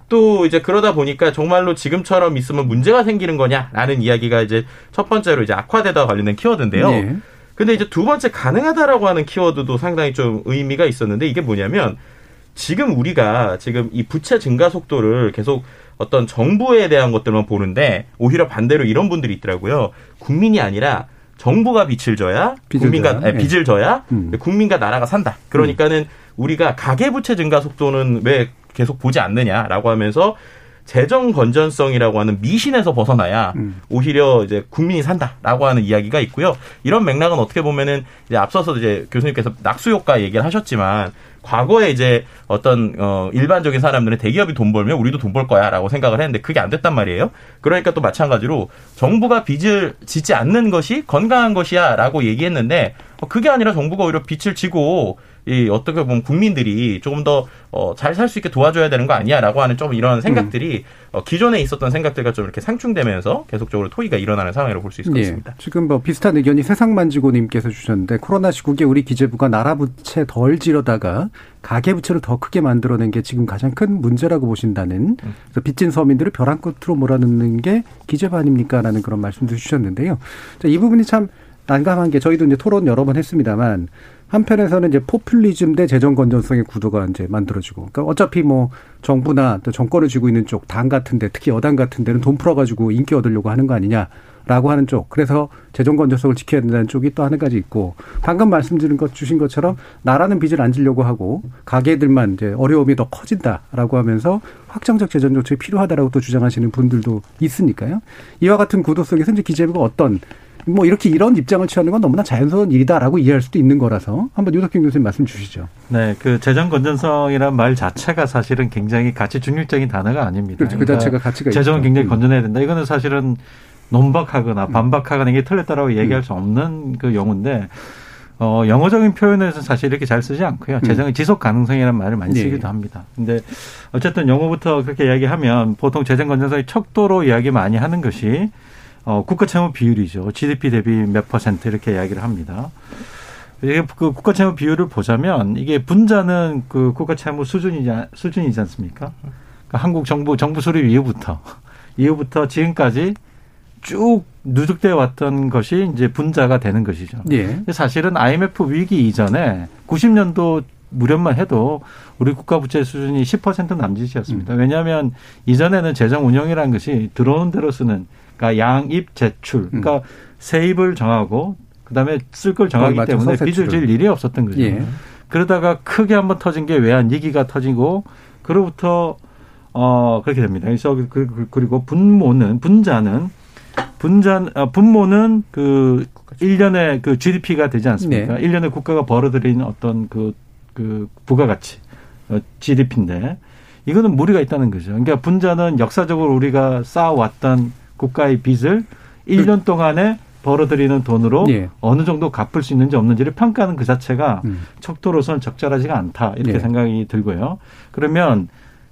또 이제 그러다 보니까 정말로 지금처럼 있으면 문제가 생기는 거냐라는 이야기가 이제 첫 번째로 이제 악화되다 관련된 키워드인데요. 네. 근데 이제 두 번째 가능하다라고 하는 키워드도 상당히 좀 의미가 있었는데 이게 뭐냐면 지금 우리가 지금 이 부채 증가 속도를 계속 어떤 정부에 대한 것들만 보는데 오히려 반대로 이런 분들이 있더라고요. 국민이 아니라 정부가 빚을 져야 국민과 져야. 네, 빚을 져야 음. 국민과 나라가 산다. 그러니까는 음. 우리가 가계 부채 증가 속도는 왜 계속 보지 않느냐라고 하면서 재정 건전성이라고 하는 미신에서 벗어나야 음. 오히려 이제 국민이 산다라고 하는 이야기가 있고요. 이런 맥락은 어떻게 보면은 이제 앞서서 이제 교수님께서 낙수 효과 얘기를 하셨지만 과거에 이제 어떤 어 일반적인 사람들은 대기업이 돈 벌면 우리도 돈 벌 거야라고 생각을 했는데 그게 안 됐단 말이에요. 그러니까 또 마찬가지로 정부가 빚을 짓지 않는 것이 건강한 것이야라고 얘기했는데 어, 그게 아니라 정부가 오히려 빚을 지고 이 어떻게 보면 국민들이 조금 더 어, 잘 살 수 있게 도와줘야 되는 거 아니야라고 하는 좀 이런 생각들이 음. 어, 기존에 있었던 생각들과 좀 이렇게 상충되면서 계속적으로 토의가 일어나는 상황이라고 볼 수 있을 것 예. 같습니다. 지금 뭐 비슷한 의견이 세상만지고님께서 주셨는데 코로나 시국에 우리 기재부가 나라 부채 덜 지르다가 가계 부채를 더 크게 만들어낸 게 지금 가장 큰 문제라고 보신다는 음. 그래서 빚진 서민들을 벼랑 끝으로 몰아넣는 게 기재부 아닙니까라는 그런 말씀도 주셨는데요. 자, 이 부분이 참 난감한 게 저희도 이제 토론 여러 번 했습니다만 한편에서는 이제 포퓰리즘 대 재정 건전성의 구도가 이제 만들어지고 그러니까 어차피 뭐 정부나 또 정권을 쥐고 있는 쪽 당 같은데 특히 여당 같은 데는 돈 풀어가지고 인기 얻으려고 하는 거 아니냐라고 하는 쪽 그래서 재정 건전성을 지켜야 된다는 쪽이 또 하나 가지 있고 방금 말씀드린 것 주신 것처럼 나라는 빚을 안 지려고 하고 가게들만 이제 어려움이 더 커진다라고 하면서 확정적 재정 정책이 필요하다라고 또 주장하시는 분들도 있으니까요. 이와 같은 구도 속에서 이제 기재부가 어떤 뭐 이렇게 이런 입장을 취하는 건 너무나 자연스러운 일이다라고 이해할 수도 있는 거라서 한번 유덕균 교수님 말씀 주시죠. 네, 그 재정 건전성이란 말 자체가 사실은 굉장히 가치 중립적인 단어가 아닙니다. 그렇죠. 그 그러니까 자체가 가치가 재정은 굉장히 음. 건전해야 된다. 이거는 사실은 논박하거나 음. 반박하거나 이게 틀렸다라고 얘기할 음. 수 없는 그 용어인데 어, 영어적인 표현에서 사실 이렇게 잘 쓰지 않고요. 재정의 지속 가능성이라는 말을 많이 네. 쓰기도 합니다. 근데 어쨌든 영어부터 그렇게 이야기하면 보통 재정 건전성의 척도로 이야기 많이 하는 것이 어, 국가 채무 비율이죠. GDP 대비 몇 퍼센트 이렇게 이야기를 합니다. 이게 그 국가 채무 비율을 보자면 이게 분자는 그 국가 채무 수준이지 수준이지 않습니까? 그러니까 한국 정부 정부 수립 이후부터 이후부터 지금까지 쭉 누적되어 왔던 것이 이제 분자가 되는 것이죠. 예. 사실은 IMF 위기 이전에 90년도 무렵만 해도 우리 국가 부채 수준이 10% 남짓이었습니다. 음. 왜냐하면 이전에는 재정 운영이라는 것이 들어오는 대로 쓰는 그러니까 양입 제출. 그러니까 음. 세입을 정하고 그다음에 쓸 걸 정하기 때문에 빚을 질 일이 없었던 거죠. 예. 그러다가 크게 한번 터진 게 외환 위기가 터지고 그로부터 어 그렇게 됩니다. 그래서 그, 그, 그리고 분모는 분자는 분자 아, 분모는 그 1년에 그 GDP가 되지 않습니까? 네. 1년에 국가가 벌어들이는 어떤 그, 그 부가가치 어, GDP인데 이거는 무리가 있다는 거죠. 그러니까 분자는 역사적으로 우리가 쌓아왔던 국가의 빚을 1년 동안에 벌어들이는 돈으로 예. 어느 정도 갚을 수 있는지 없는지를 평가하는 그 자체가 음. 척도로서는 적절하지가 않다 이렇게 예. 생각이 들고요. 그러면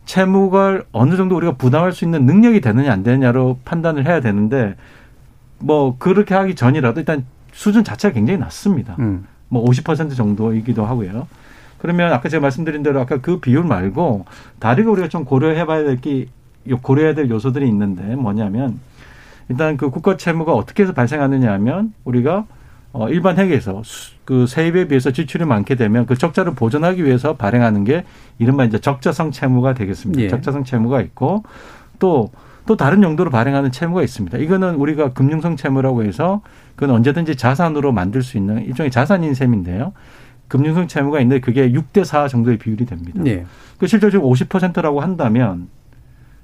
채무를 어느 정도 우리가 부담할 수 있는 능력이 되느냐 안 되느냐로 판단을 해야 되는데 뭐 그렇게 하기 전이라도 일단 수준 자체가 굉장히 낮습니다. 음. 뭐50% 정도이기도 하고요. 그러면 아까 제가 말씀드린 대로 아까 그 비율 말고 다르게 우리가 좀 고려해 봐야 될 게 고려해야 될 요소들이 있는데 뭐냐면 일단 그 국가 채무가 어떻게 해서 발생하느냐 하면 우리가 어 일반 회계에서 그 세입에 비해서 지출이 많게 되면 그 적자를 보존하기 위해서 발행하는 게 이른바 이제 적자성 채무가 되겠습니다. 예. 적자성 채무가 있고 또또 다른 용도로 발행하는 채무가 있습니다. 이거는 우리가 금융성 채무라고 해서 그건 언제든지 자산으로 만들 수 있는 일종의 자산인 셈인데요. 금융성 채무가 있는데 그게 6대 4 정도의 비율이 됩니다. 예. 그 실질적으로 50%라고 한다면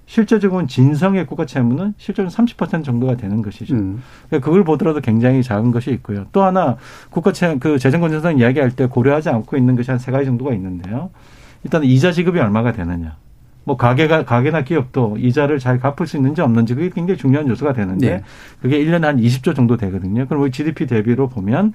실제적으로는 진성의 국가 채무는 실제로 30% 정도가 되는 것이죠. 음. 그러니까 그걸 보더라도 굉장히 작은 것이 있고요. 또 하나 국가 채무 그 재정 건전성 이야기할 때 고려하지 않고 있는 것이 한 세 가지 정도가 있는데요. 일단 이자 지급이 얼마가 되느냐. 뭐 가게가 가게나 기업도 이자를 잘 갚을 수 있는지 없는지 그게 굉장히 중요한 요소가 되는데 네. 그게 1년에 한 20조 정도 되거든요. 그럼 우리 GDP 대비로 보면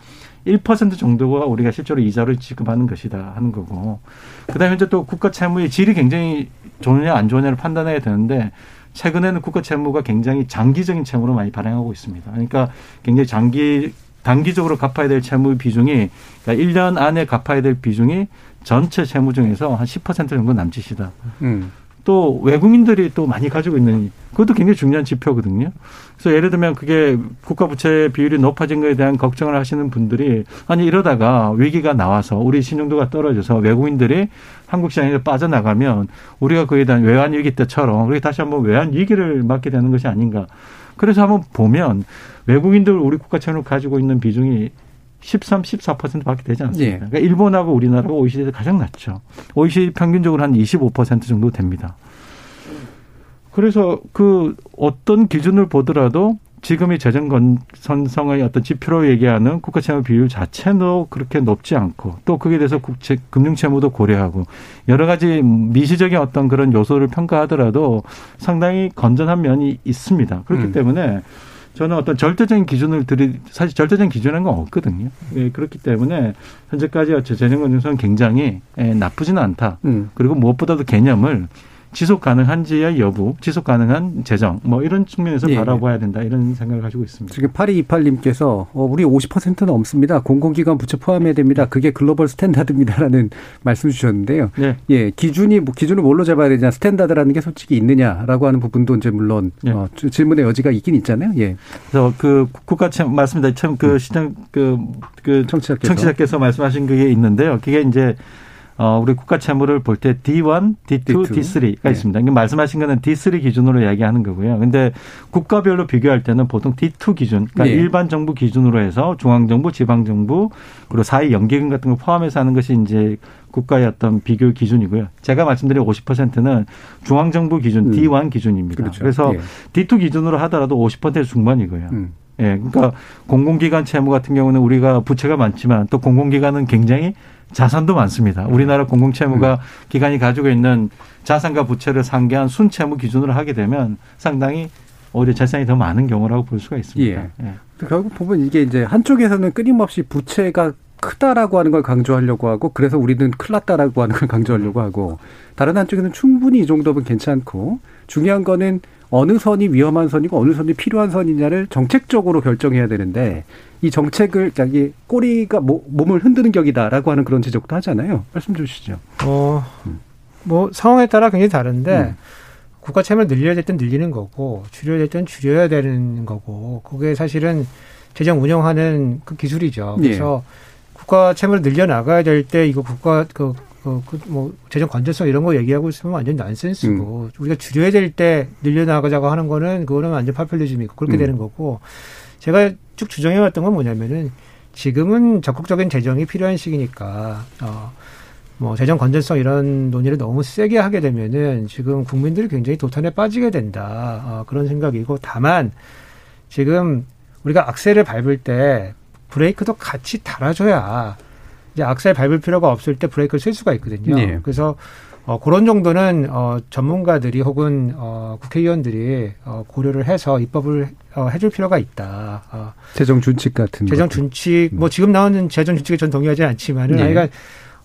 1% 정도가 우리가 실제로 이자를 지급하는 것이다 하는 거고. 그다음에 이제 또 국가 채무의 질이 굉장히 좋느냐 안 좋느냐를 판단해야 되는데 최근에는 국가 채무가 굉장히 장기적인 채무로 많이 발행하고 있습니다. 그러니까 굉장히 장기 단기적으로 갚아야 될 채무 비중이 그러니까 1년 안에 갚아야 될 비중이 전체 채무 중에서 한 10% 정도 남짓이다. 음. 또 외국인들이 또 많이 가지고 있는 그것도 굉장히 중요한 지표거든요. 그래서 예를 들면 그게 국가 부채 비율이 높아진 것에 대한 걱정을 하시는 분들이 아니 이러다가 위기가 나와서 우리 신용도가 떨어져서 외국인들이 한국 시장에 빠져나가면 우리가 그에 대한 외환 위기 때처럼 우리 다시 한번 외환 위기를 맞게 되는 것이 아닌가. 그래서 한번 보면 외국인들 우리 국가 채무를 가지고 있는 비중이 13, 14%밖에 되지 않습니다. 네. 그러니까 일본하고 우리나라가 OECD에서 가장 낮죠. OECD 평균적으로 한 25% 정도 됩니다. 그래서 그 어떤 기준을 보더라도 지금의 재정 건선성의 어떤 지표로 얘기하는 국가 채무 비율 자체도 그렇게 높지 않고 또 거기에 대해서 국채 금융 채무도 고려하고 여러 가지 미시적인 어떤 그런 요소를 평가하더라도 상당히 건전한 면이 있습니다. 그렇기 음. 때문에 저는 어떤 절대적인 기준을 들이 사실 절대적인 기준이라는 건 없거든요. 예, 그렇기 때문에 현재까지 재정 건전성은 굉장히 예, 나쁘지는 않다. 음. 그리고 무엇보다도 개념을 지속 가능한지의 여부, 지속 가능한 재정, 뭐 이런 측면에서 예. 바라봐야 된다 이런 생각을 가지고 있습니다. 지금 8228님께서 어, 우리 50%는 넘습니다. 공공기관 부채 포함해야 됩니다. 그게 글로벌 스탠다드입니다라는 말씀 주셨는데요. 네. 예, 기준이 뭐 기준을 뭘로 잡아야 되냐, 스탠다드라는 게 솔직히 있느냐라고 하는 부분도 이제 물론 네. 어, 질문의 여지가 있긴 있잖아요. 예. 그래서 그 국가 참 맞습니다. 참그 음. 시장 그, 그 청취자께서. 청취자께서 말씀하신 게 있는데요. 그게 이제 어, 우리 국가 채무를 볼 때 D1, D2, D2. D3가 네. 있습니다. 그러니까 말씀하신 거는 D3 기준으로 이야기하는 거고요. 근데 국가별로 비교할 때는 보통 D2 기준, 그러니까 네. 일반 정부 기준으로 해서 중앙정부, 지방정부, 그리고 사회 연계금 같은 걸 포함해서 하는 것이 이제 국가의 어떤 비교 기준이고요. 제가 말씀드린 50%는 중앙정부 기준, 음. D1 기준입니다. 그렇죠. 그래서 예. D2 기준으로 하더라도 50% 중반이고요. 음. 예, 그러니까 공공기관 채무 같은 경우는 우리가 부채가 많지만 또 공공기관은 굉장히 자산도 많습니다. 우리나라 공공채무가 음. 기관이 가지고 있는 자산과 부채를 상계한 순채무 기준으로 하게 되면 상당히 오히려 재산이 더 많은 경우라고 볼 수가 있습니다. 예. 예. 결국 보면 이게 이제 한쪽에서는 끊임없이 부채가 크다라고 하는 걸 강조하려고 하고 그래서 우리는 클 났다라고 하는 걸 강조하려고 하고 다른 한쪽에는 충분히 이 정도면 괜찮고 중요한 거는 어느 선이 위험한 선이고 어느 선이 필요한 선이냐를 정책적으로 결정해야 되는데 이 정책을 자기 꼬리가 몸을 흔드는 격이다라고 하는 그런 지적도 하잖아요. 말씀 주시죠. 어, 뭐 상황에 따라 굉장히 다른데 음. 국가 채무를 늘려야 될 땐 늘리는 거고 줄여야 될 땐 줄여야 되는 거고 그게 사실은 재정 운영하는 그 기술이죠. 그래서 예. 국가 채무를 늘려 나가야 될 때 이거 국가 그 그, 그, 뭐, 재정 건전성 이런 거 얘기하고 있으면 완전 난센스고, 음. 우리가 줄여야 될 때 늘려나가자고 하는 거는, 그거는 완전 파퓰리즘이고, 그렇게 음. 되는 거고, 제가 쭉 주장해왔던 건 뭐냐면은, 지금은 적극적인 재정이 필요한 시기니까 어, 뭐 재정 건전성 이런 논의를 너무 세게 하게 되면은 지금 국민들이 굉장히 도탄에 빠지게 된다 어, 그런 생각이고 다만 지금 우리가 악셀을 밟을 때 브레이크도 같이 달아줘야 이제 악셀 밟을 필요가 없을 때 브레이크를 쓸 수가 있거든요. 네. 그래서 어, 그런 정도는 어, 전문가들이 혹은 어, 국회의원들이 어, 고려를 해서 입법을 어, 해줄 필요가 있다. 어, 재정 준칙 같은 재정. 준칙 뭐 지금 나오는 재정 준칙에 전 동의하지 않지만은 네. 그러니까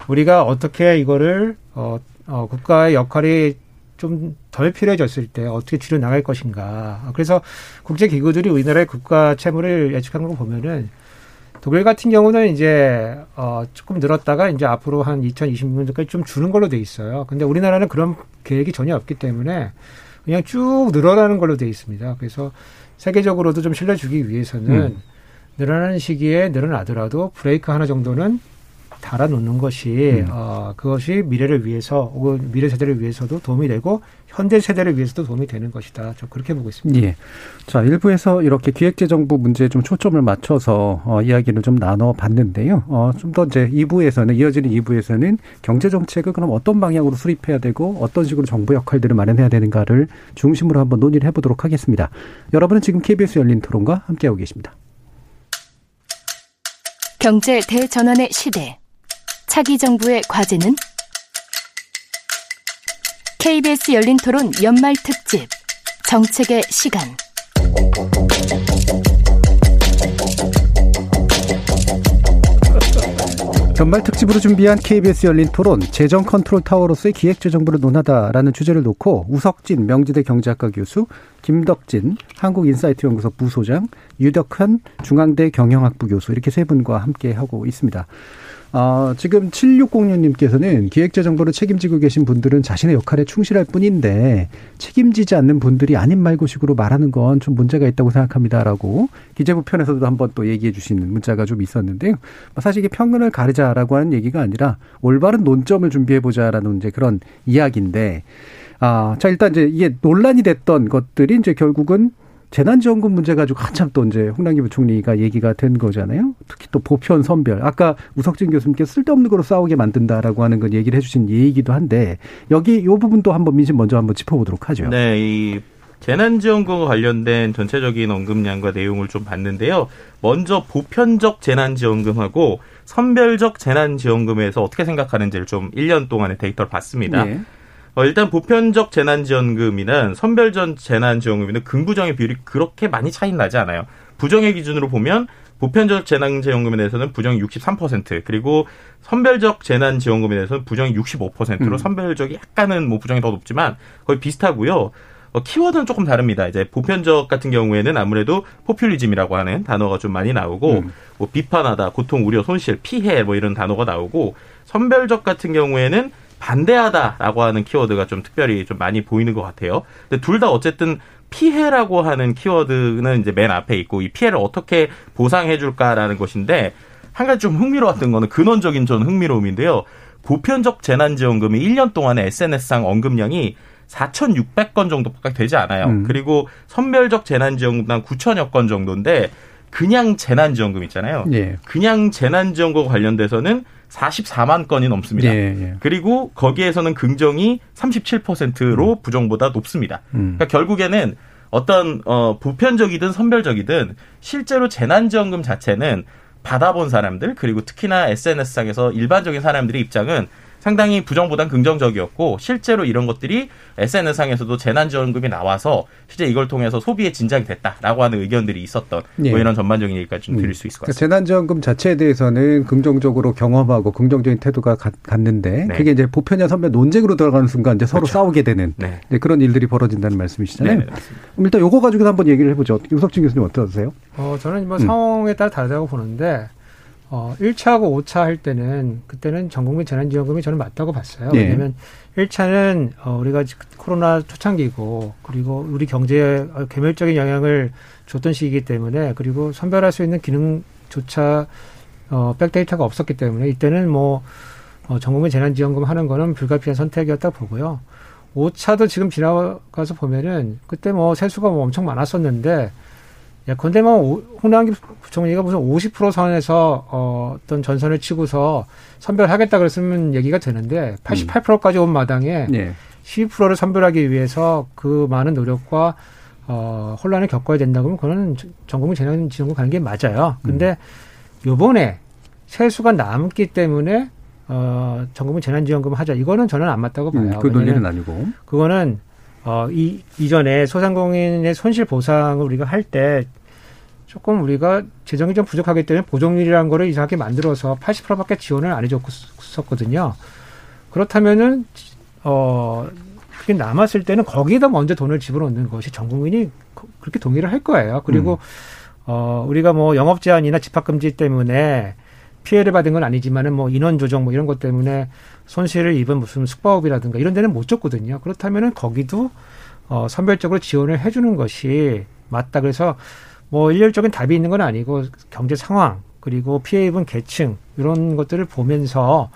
우리가 어떻게 이거를 어, 어, 국가의 역할이 좀 덜 필요해졌을 때 어떻게 줄여 나갈 것인가. 그래서 국제 기구들이 우리나라의 국가 채무를 예측한 걸 보면은 독일 같은 경우는 이제 어 조금 늘었다가 이제 앞으로 한 2026년까지 좀 주는 걸로 돼 있어요. 근데 우리나라는 그런 계획이 전혀 없기 때문에 그냥 쭉 늘어나는 걸로 돼 있습니다. 그래서 세계적으로도 좀 실려 주기 위해서는 음. 늘어나는 시기에 늘어나더라도 브레이크 하나 정도는 달아놓는 것이 음. 어 그것이 미래를 위해서 혹은 미래 세대를 위해서도 도움이 되고 현대 세대를 위해서도 도움이 되는 것이다. 저 그렇게 보고 있습니다. 예. 자, 일부에서 이렇게 기획재정부 문제에 좀 초점을 맞춰서 어, 이야기를 좀 나눠 봤는데요. 어, 좀 더 이제 2부에서는, 이어지는 2부에서는 경제 정책을 그럼 어떤 방향으로 수립해야 되고 어떤 식으로 정부 역할들을 마련해야 되는가를 중심으로 한번 논의를 해 보도록 하겠습니다. 여러분은 지금 KBS 열린 토론과 함께하고 계십니다. 경제 대전환의 시대. 차기 정부의 과제는? KBS 열린 토론 연말 특집. 정책의 시간. 연말 특집으로 준비한 KBS 열린 토론 재정 컨트롤 타워로서의 기획재정부를 논하다라는 주제를 놓고 우석진 명지대 경제학과 교수, 김덕진 한국인사이트 연구소 부소장, 유덕현 중앙대 경영학부 교수 이렇게 세 분과 함께 하고 있습니다. 어, 지금 7606님께서는 기획재정부를 책임지고 계신 분들은 자신의 역할에 충실할 뿐인데 책임지지 않는 분들이 아닌 말고식으로 말하는 건 좀 문제가 있다고 생각합니다라고 기재부 편에서도 한번 또 얘기해 주시는 문자가 좀 있었는데요. 사실 이게 편견을 가르자라고 하는 얘기가 아니라 올바른 논점을 준비해 보자라는 이제 그런 이야기인데 아, 자 일단 이제 이게 논란이 됐던 것들이 이제 결국은 재난지원금 문제 가지고 한참 또 이제 홍남기 부총리가 얘기가 된 거잖아요. 특히 또 보편 선별. 아까 우석진 교수님께 쓸데없는 거로 싸우게 만든다라고 하는 건 얘기를 해주신 예이기도 한데 여기 이 부분도 한번 민심 먼저 한번 짚어보도록 하죠. 네, 이 재난지원금과 관련된 전체적인 언급량과 내용을 좀 봤는데요. 먼저 보편적 재난지원금하고 선별적 재난지원금에서 어떻게 생각하는지를 좀 1년 동안의 데이터를 봤습니다. 예. 어, 일단 보편적 재난지원금이는 선별적 재난지원금이는 긍부정의 비율이 그렇게 많이 차이 나지 않아요. 부정의 기준으로 보면 보편적 재난지원금에 대해서는 부정이 63% 그리고 선별적 재난지원금에 대해서는 부정이 65%로 음. 선별적이 약간은 뭐 부정이 더 높지만 거의 비슷하고요. 어, 키워드는 조금 다릅니다. 이제 보편적 같은 경우에는 아무래도 포퓰리즘이라고 하는 단어가 좀 많이 나오고 음. 뭐 비판하다, 고통, 우려, 손실, 피해 뭐 이런 단어가 나오고 선별적 같은 경우에는 반대하다라고 하는 키워드가 좀 특별히 좀 많이 보이는 것 같아요. 근데 둘 다 어쨌든 피해라고 하는 키워드는 이제 맨 앞에 있고 이 피해를 어떻게 보상해 줄까라는 것인데 한 가지 좀 흥미로웠던 거는 근원적인 전 흥미로움인데요. 보편적 재난지원금이 1년 동안의 SNS상 언급량이 4,600건 정도밖에 되지 않아요. 음. 그리고 선별적 재난지원금당 9천여 건 정도인데 그냥 재난지원금 있잖아요. 예. 그냥 재난지원금 관련돼서는 44만 건이 넘습니다. 예, 예. 그리고 거기에서는 긍정이 37%로 부정보다 높습니다. 음. 그러니까 결국에는 어떤 어 보편적이든 선별적이든 실제로 재난지원금 자체는 받아본 사람들 그리고 특히나 SNS상에서 일반적인 사람들의 입장은 상당히 부정보단 긍정적이었고 실제로 이런 것들이 SNS상에서도 재난지원금이 나와서 실제 이걸 통해서 소비에 진작이 됐다라고 하는 의견들이 있었던 예. 뭐 이런 전반적인 얘기까지 좀 음. 드릴 수 있을 것 그러니까 같습니다. 재난지원금 자체에 대해서는 긍정적으로 경험하고 긍정적인 태도가 가- 갔는데 네. 그게 이제 보편이나 선별 논쟁으로 들어가는 순간 이제 서로 그렇죠. 싸우게 되는 네. 그런 일들이 벌어진다는 말씀이시잖아요. 네, 네. 그럼 일단 요거 가지고 한번 얘기를 해보죠. 우석진 교수님 어떠세요? 어, 저는 뭐 음. 상황에 따라 다르다고 보는데, 어, 1차하고 5차 할 때는, 그때는 전국민 재난지원금이 저는 맞다고 봤어요. 예. 왜냐면 1차는, 어, 우리가 지금 코로나 초창기고, 그리고 우리 경제에 어, 개멸적인 영향을 줬던 시기이기 때문에, 그리고 선별할 수 있는 기능조차, 어, 백데이터가 없었기 때문에, 이때는 뭐, 어, 전국민 재난지원금 하는 거는 불가피한 선택이었다 보고요. 5차도 지금 지나가서 보면은, 그때 뭐 세수가 뭐 엄청 많았었는데, 예컨대 뭐 홍남기 부총리가 무슨 50% 선에서 어, 어떤 전선을 치고서 선별하겠다 그랬으면 얘기가 되는데 88%까지 온 마당에 네. 12%를 선별하기 위해서 그 많은 노력과 어, 혼란을 겪어야 된다고 하면 그거는 전국민 재난지원금 가는 게 맞아요. 근데 음. 요번에 세수가 남기 때문에 어, 전국민 재난지원금 하자. 이거는 저는 안 맞다고 봐요. 음, 그 논리는 아니고. 그거는 어, 이, 이전에 소상공인의 손실 보상을 우리가 할 때 조금 우리가 재정이 좀 부족하기 때문에 보정률이라는 거를 이상하게 만들어서 80%밖에 지원을 안 해줬었거든요. 그렇다면은, 어, 그게 남았을 때는 거기에다 먼저 돈을 집어넣는 것이 전 국민이 그렇게 동의를 할 거예요. 그리고, 음. 어, 우리가 뭐 영업 제한이나 집합 금지 때문에 피해를 받은 건 아니지만은 뭐 인원 조정 뭐 이런 것 때문에 손실을 입은 무슨 숙박업이라든가 이런 데는 못 줬거든요. 그렇다면은 거기도 어 선별적으로 지원을 해주는 것이 맞다. 그래서 뭐 일률적인 답이 있는 건 아니고 경제 상황 그리고 피해 입은 계층 이런 것들을 보면서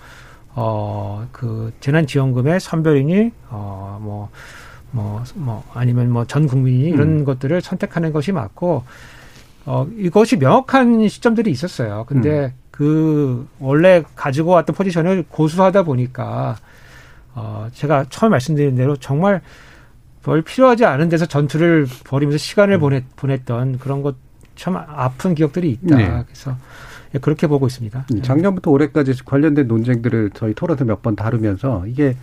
어 그 재난지원금의 선별인이 어뭐 뭐, 뭐, 아니면 뭐 전 국민이 이런 음. 것들을 선택하는 것이 맞고, 어, 이것이 명확한 시점들이 있었어요. 근데 음. 그 원래 가지고 왔던 포지션을 고수하다 보니까 어 제가 처음 말씀드린 대로 정말 별 필요하지 않은 데서 전투를 벌이면서 시간을 음. 보냈, 보냈던 그런 것 참 아픈 기억들이 있다. 네. 그래서 예, 그렇게 보고 있습니다. 음, 작년부터 올해까지 관련된 논쟁들을 저희 토론에서 몇 번 다루면서 이게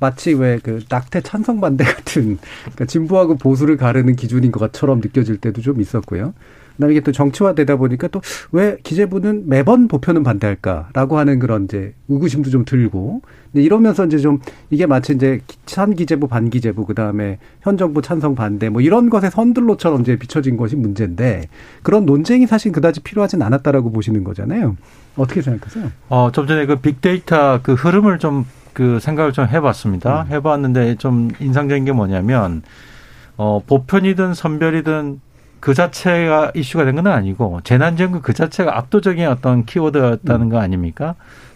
마치 왜 그 낙태 찬성 반대 같은 그러니까 진보하고 보수를 가르는 기준인 것처럼 느껴질 때도 좀 있었고요. 그다음에 이게 또 정치화되다 보니까 또 왜 기재부는 매번 보표는 반대할까라고 하는 그런 이제 의구심도 좀 들고 근데 이러면서 이제 좀 이게 마치 이제 산 기재부 반 기재부 그다음에 현 정부 찬성 반대 뭐 이런 것의 선들로처럼 이제 비춰진 것이 문제인데 그런 논쟁이 사실 그다지 필요하진 않았다라고 보시는 거잖아요. 어떻게 생각하세요? 어, 좀 전에 그 빅데이터 그 흐름을 좀 그 생각을 좀 해봤습니다. 음. 해봤는데 좀 인상적인 게 뭐냐면 어, 보편이든 선별이든 그 자체가 이슈가 된 건 아니고 재난지원금 그 자체가 압도적인 어떤 키워드였다는 음. 거 아닙니까?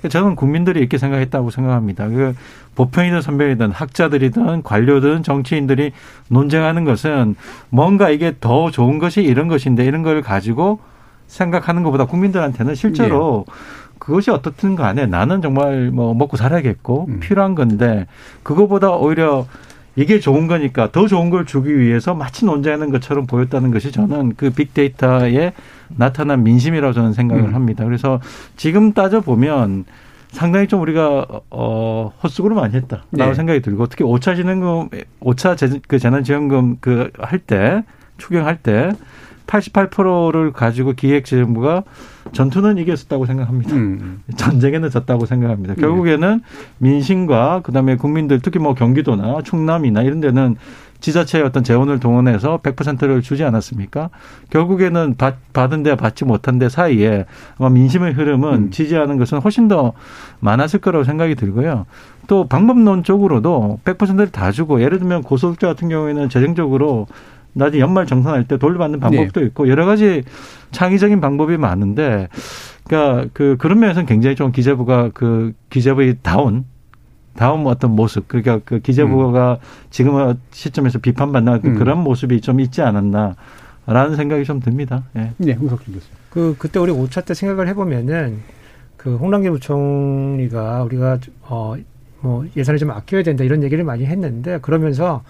저는 국민들이 이렇게 생각했다고 생각합니다. 그 보편이든 선별이든 학자들이든 관료든 정치인들이 논쟁하는 것은 뭔가 이게 더 좋은 것이 이런 것인데 이런 걸 가지고 생각하는 것보다 국민들한테는 실제로 네. 그것이 어떻든 간에 나는 정말 뭐 먹고 살아야겠고 음. 필요한 건데 그거보다 오히려 이게 좋은 거니까 더 좋은 걸 주기 위해서 마치 논쟁하는 것처럼 보였다는 것이 저는 그 빅데이터에 나타난 민심이라고 저는 생각을 음. 합니다. 그래서 지금 따져 보면 상당히 좀 우리가 어 헛수고를 많이 했다라고 네. 생각이 들고 특히 오차 진행금 오차 그 재난지원금 그 할 때 추경할 때 88%를 가지고 기획재정부가 전투는 이겼었다고 생각합니다. 음. 전쟁에는 졌다고 생각합니다. 네. 결국에는 민심과 그다음에 국민들 특히 뭐 경기도나 충남이나 이런 데는 지자체의 어떤 재원을 동원해서 100%를 주지 않았습니까? 결국에는 받, 받은 데 받지 못한 데 사이에 아마 민심의 흐름은 음. 지지하는 것은 훨씬 더 많았을 거라고 생각이 들고요. 또 방법론적으로도 100%를 다 주고 예를 들면 고소득자 같은 경우에는 재정적으로 나중에 연말 정산할 때 돌려받는 방법도 네. 있고 여러 가지 창의적인 방법이 많은데 그러니까 그 그런 면에서는 굉장히 좀 기재부가 그 기재부의 다운 다운 어떤 모습 그러니까 그 기재부가 음. 지금 시점에서 비판받는 음. 그런 모습이 좀 있지 않았나라는 생각이 좀 듭니다. 예. 네, 홍석준 교수. 그 그때 우리 5차 때 생각을 해보면은 그 홍남기 부총리가 우리가 어 뭐 예산을 좀 아껴야 된다 이런 얘기를 많이 했는데 그러면서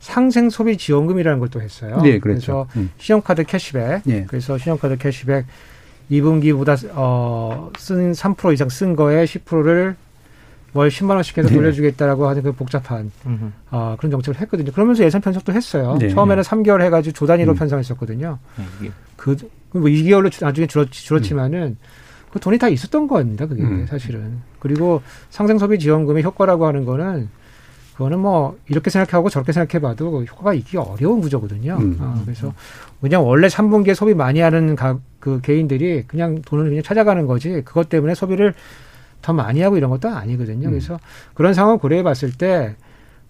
상생 소비 지원금이라는 걸 또 했어요. 네, 그렇죠. 그래서 음. 신용카드 캐시백. 네. 그래서 신용카드 캐시백 2분기보다 어 쓴 3% 이상 쓴 거에 10%를 월 10만 원씩 해서 네. 돌려주겠다라고 하는 그 복잡한 어, 그런 정책을 했거든요. 그러면서 예산 편성도 했어요. 네. 처음에는 3개월 해가지고 조 단위로 음. 편성했었거든요. 네. 그, 뭐 2개월로 나중에 줄었, 줄었지만은 음. 그 돈이 다 있었던 겁니다. 그게 음. 사실은. 그리고 상생소비 지원금의 효과라고 하는 거는 그거는 뭐 이렇게 생각하고 저렇게 생각해봐도 효과가 있기 어려운 구조거든요. 음. 어, 그래서 그냥 원래 3분기에 소비 많이 하는 각그 개인들이 그냥 돈을 그냥 찾아가는 거지 그것 때문에 소비를 더 많이 하고 이런 것도 아니거든요. 음. 그래서 그런 상황을 고려해 봤을 때,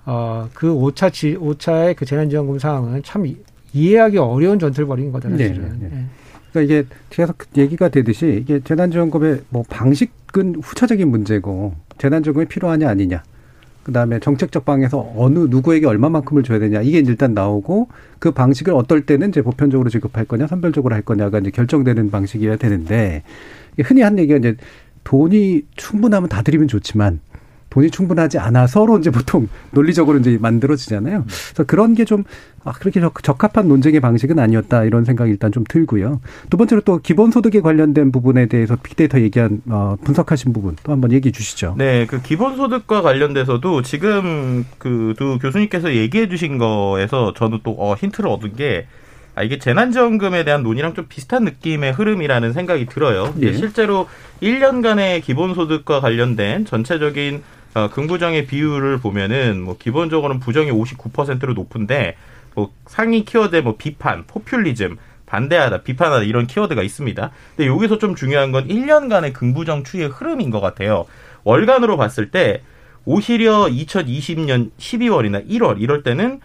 어, 그 5차 지, 5차의 그 재난지원금 상황은 참 이해하기 어려운 전투를 벌인 거다, 네, 사실은. 네, 네. 네. 그러니까 이게 계속 얘기가 되듯이 이게 재난지원금의 뭐 방식은 후차적인 문제고 재난지원금이 필요하냐 아니냐 그다음에 정책적 방에서 어느 누구에게 얼마만큼을 줘야 되냐 이게 일단 나오고 그 방식을 어떨 때는 이제 보편적으로 지급할 거냐 선별적으로 할 거냐가 이제 결정되는 방식이어야 되는데 흔히 한 얘기가 이제 돈이 충분하면 다 드리면 좋지만 돈이 충분하지 않아서로 이제 보통 논리적으로 이제 만들어지잖아요. 그래서 그런 게 좀 아, 그렇게 적 합한 논쟁의 방식은 아니었다 이런 생각이 일단 좀 들고요. 두 번째로 또 기본소득에 관련된 부분에 대해서 빅데이터 얘기한 어, 분석하신 부분 또 한번 얘기해 주시죠. 네, 그 기본소득과 관련돼서도 지금 그 두 교수님께서 얘기해 주신 거에서 저는 또 어, 힌트를 얻은 게 아, 이게 재난지원금에 대한 논의랑 좀 비슷한 느낌의 흐름이라는 생각이 들어요. 예. 실제로 1년간의 기본소득과 관련된 전체적인 어, 긍부정의 비율을 보면은 뭐 기본적으로는 부정이 59%로 높은데 뭐 상위 키워드에 뭐 비판, 포퓰리즘, 반대하다, 비판하다 이런 키워드가 있습니다. 근데 여기서 좀 중요한 건 1년간의 긍부정 추이의 흐름인 것 같아요. 월간으로 봤을 때 오히려 2020년 12월이나 1월 이럴 때는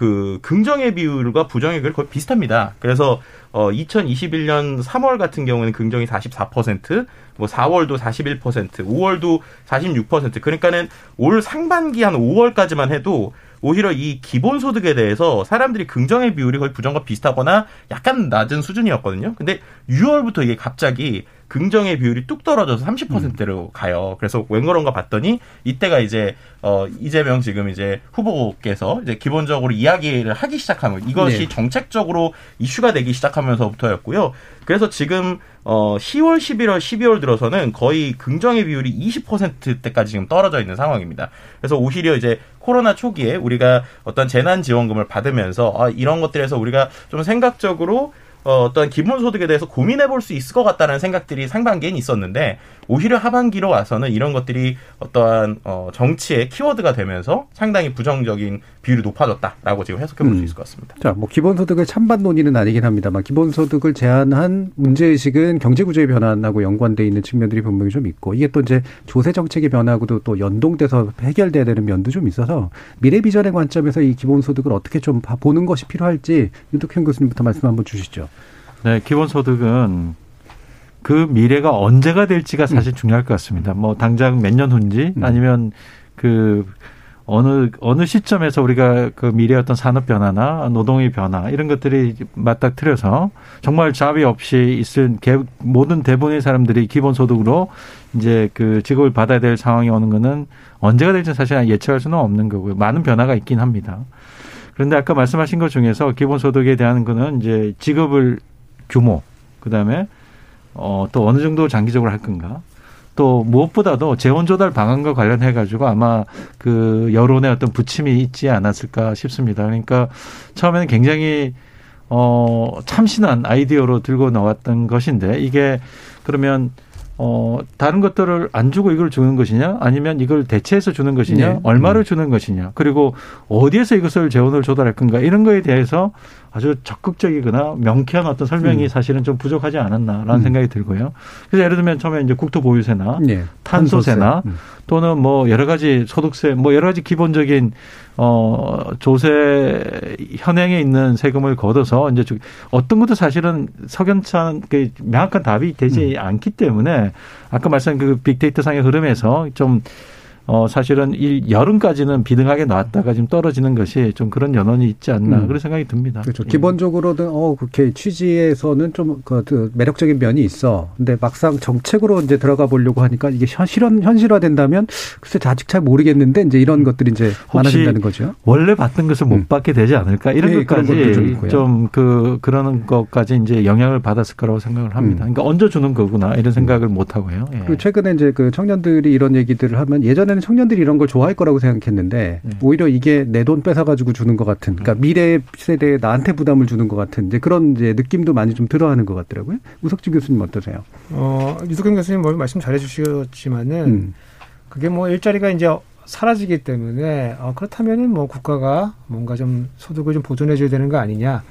그 긍정의 비율과 부정의 비율 거의 비슷합니다. 그래서 어 2021년 3월 같은 경우는 긍정이 44%, 뭐 4월도 41%, 5월도 46%. 그러니까는 올 상반기 한 5월까지만 해도 오히려 이 기본소득에 대해서 사람들이 긍정의 비율이 거의 부정과 비슷하거나 약간 낮은 수준이었거든요. 근데 6월부터 이게 갑자기 긍정의 비율이 뚝 떨어져서 30%로 음. 가요. 그래서 웬 그런가 봤더니 이때가 이제 어 이재명 지금 이제 후보께서 이제 기본적으로 이야기를 하기 시작한 거 이것이 네. 정책적으로 이슈가 되기 시작하면서부터였고요. 그래서 지금 어 10월, 11월, 12월 들어서는 거의 긍정의 비율이 20%대까지 지금 떨어져 있는 상황입니다. 그래서 오히려 이제 코로나 초기에 우리가 어떤 재난 지원금을 받으면서 아 이런 것들에서 우리가 좀 생각적으로 어, 어떤 기본소득에 대해서 고민해 볼 수 있을 것 같다는 생각들이 상반기엔 있었는데 오히려 하반기로 와서는 이런 것들이 어떠한 어, 정치의 키워드가 되면서 상당히 부정적인 비율이 높아졌다라고 지금 해석해 볼수 음. 있을 것 같습니다. 자, 뭐 기본소득을 찬반 논의는 아니긴 합니다만 기본소득을 제한한 문제의식은 경제구조의 변화하고 연관돼 있는 측면들이 분명히 좀 있고 이게 또 이제 조세 정책의 변화하고도 또 연동돼서 해결돼야 되는 면도 좀 있어서 미래 비전의 관점에서 이 기본소득을 어떻게 좀 보는 것이 필요할지 윤덕현 교수님부터 말씀 한번 주시죠. 네, 기본소득은 그 미래가 언제가 될지가 사실 음. 중요할 것 같습니다. 뭐 당장 몇 년 후인지 음. 아니면 그 어느 어느 시점에서 우리가 그 미래 어떤 산업 변화나 노동의 변화 이런 것들이 맞닥뜨려서 정말 자비 없이 있을 모든 대부분의 사람들이 기본 소득으로 이제 그 직업을 받아야 될 상황이 오는 거는 언제가 될지 사실 예측할 수는 없는 거고요. 많은 변화가 있긴 합니다. 그런데 아까 말씀하신 것 중에서 기본 소득에 대한 거는 이제 직업을 규모 그다음에 어, 또 어느 정도 장기적으로 할 건가? 또 무엇보다도 재원 조달 방안과 관련해 가지고 아마 그 여론의 어떤 부침이 있지 않았을까 싶습니다. 그러니까 처음에는 굉장히 어 참신한 아이디어로 들고 나왔던 것인데 이게 그러면 어, 다른 것들을 안 주고 이걸 주는 것이냐? 아니면 이걸 대체해서 주는 것이냐? 네. 얼마를 주는 것이냐? 그리고 어디에서 이것을 재원을 조달할 건가? 이런 거에 대해서 아주 적극적이거나 명쾌한 어떤 설명이 음. 사실은 좀 부족하지 않았나라는 음. 생각이 들고요. 그래서 예를 들면 처음에 이제 국토보유세나 네. 탄소세나 음. 또는 뭐 여러 가지 소득세 뭐 여러 가지 기본적인 어 조세 현행에 있는 세금을 걷어서 이제 어떤 것도 사실은 석연찮은 그 명확한 답이 되지 음. 않기 때문에 아까 말씀한 그 빅데이터 상의 흐름에서 좀 어, 사실은 이 여름까지는 비등하게 나왔다가 지금 떨어지는 것이 좀 그런 연원이 있지 않나 음. 그런 생각이 듭니다. 그렇죠. 예. 기본적으로는 어, 그렇게 취지에서는 좀 그, 그 매력적인 면이 있어. 근데 막상 정책으로 이제 들어가 보려고 하니까 이게 현실현, 현실화 된다면 글쎄 아직 잘 모르겠는데 이제 이런 것들이 이제 많아진다는 거죠. 원래 받던 것을 못 음. 받게 되지 않을까 이런 네, 것까지 좀 그 그러는 것까지 이제 영향을 받았을 거라고 생각을 합니다. 음. 그러니까 얹어 주는 거구나 이런 생각을 음. 못 하고요. 예. 최근에 이제 그 청년들이 이런 얘기들을 하면 예전에 는 처음에는 청년들이 이런 걸 좋아할 거라고 생각했는데 네. 오히려 이게 내 돈 뺏어가지고 주는 것 같은, 그러니까 음. 미래 세대에 나한테 부담을 주는 것 같은 이제 그런 이제 느낌도 많이 좀 들어하는 것 같더라고요. 우석진 교수님 어떠세요? 어, 유석경 교수님 뭐 말씀 잘해주셨지만은 음. 그게 뭐 일자리가 이제 사라지기 때문에 어, 그렇다면은 뭐 국가가 뭔가 좀 소득을 좀 보존해줘야 되는 거 아니냐.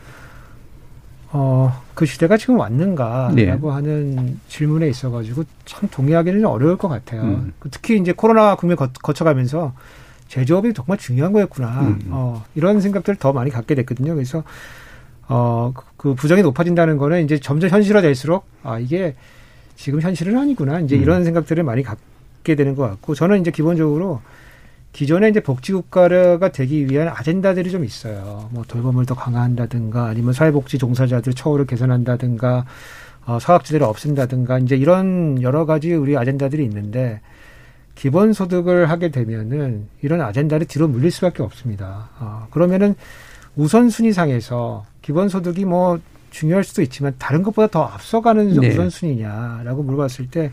어, 그 시대가 지금 왔는가라고 네. 하는 질문에 있어가지고 참 동의하기는 어려울 것 같아요. 음. 그 특히 이제 코로나 국면 거쳐가면서 제조업이 정말 중요한 거였구나. 음. 어, 이런 생각들을 더 많이 갖게 됐거든요. 그래서 어, 그 부정이 높아진다는 거는 이제 점점 현실화될수록 아, 이게 지금 현실은 아니구나. 이제 음. 이런 생각들을 많이 갖게 되는 것 같고 저는 이제 기본적으로 기존에 이제 복지국가가 되기 위한 아젠다들이 좀 있어요. 뭐 돌봄을 더 강화한다든가 아니면 사회복지 종사자들 처우를 개선한다든가 어, 사각지대를 없앤다든가 이제 이런 여러 가지 우리 아젠다들이 있는데 기본소득을 하게 되면은 이런 아젠다를 뒤로 물릴 수밖에 없습니다. 어, 그러면은 우선순위상에서 기본소득이 뭐 중요할 수도 있지만 다른 것보다 더 앞서가는 네. 우선순위냐라고 물어봤을 때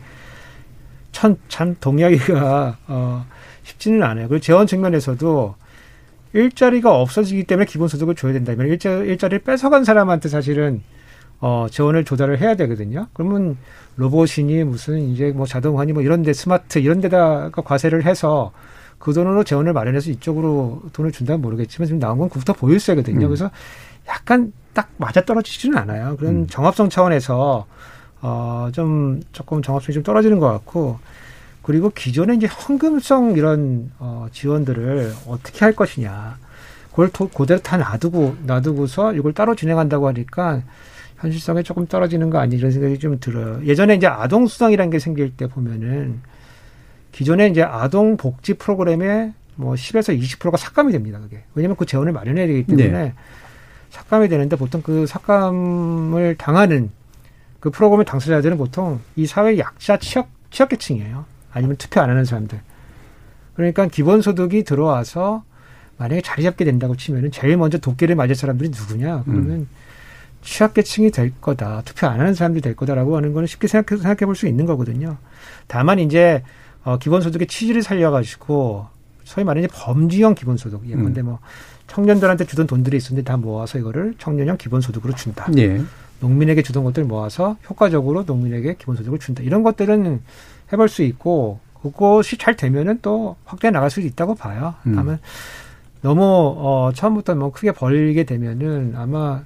참, 참 동의하기가 어, 쉽지는 않아요. 그리고 재원 측면에서도 일자리가 없어지기 때문에 기본소득을 줘야 된다면 일자, 일자리를 뺏어간 사람한테 사실은 어, 재원을 조달을 해야 되거든요. 그러면 로봇이니 무슨 이제 뭐 자동화니 뭐 이런 데 스마트 이런 데다가 과세를 해서 그 돈으로 재원을 마련해서 이쪽으로 돈을 준다면 모르겠지만 지금 나온 건 국토 보유세거든요. 음. 그래서 약간 딱 맞아 떨어지지는 않아요. 그런 음. 정합성 차원에서 어, 좀 조금 정합성이 좀 떨어지는 것 같고 그리고 기존에 이제 현금성 이런 어, 지원들을 어떻게 할 것이냐. 그걸 그대로 다 놔두고 놔두고서 이걸 따로 진행한다고 하니까 현실성에 조금 떨어지는 거 아니 이런 생각이 좀 들어요. 예전에 이제 아동 수당이라는 게 생길 때 보면은 기존에 이제 아동 복지 프로그램에 뭐 10에서 20%가 삭감이 됩니다. 그게 왜냐하면 그 재원을 마련해야 되기 때문에 네. 삭감이 되는데 보통 그 삭감을 당하는 그 프로그램의 당사자들은 보통 이 사회 약자 취약 취약계층이에요. 아니면 투표 안 하는 사람들. 그러니까 기본소득이 들어와서 만약에 자리 잡게 된다고 치면은 제일 먼저 도끼를 맞을 사람들이 누구냐? 그러면 음. 취약계층이 될 거다. 투표 안 하는 사람들이 될 거다라고 하는 거는 쉽게 생각해, 생각해 볼 수 있는 거거든요. 다만 이제, 어, 기본소득의 취지를 살려가지고, 소위 말하는 범주형 기본소득. 예컨대 음. 뭐, 청년들한테 주던 돈들이 있었는데 다 모아서 이거를 청년형 기본소득으로 준다. 예. 농민에게 주던 것들 모아서 효과적으로 농민에게 기본소득을 준다. 이런 것들은 해볼 수 있고, 그것이 잘 되면은 또 확대해 나갈 수 있다고 봐요. 음. 다만, 너무, 어, 처음부터 뭐 크게 벌게 되면은 아마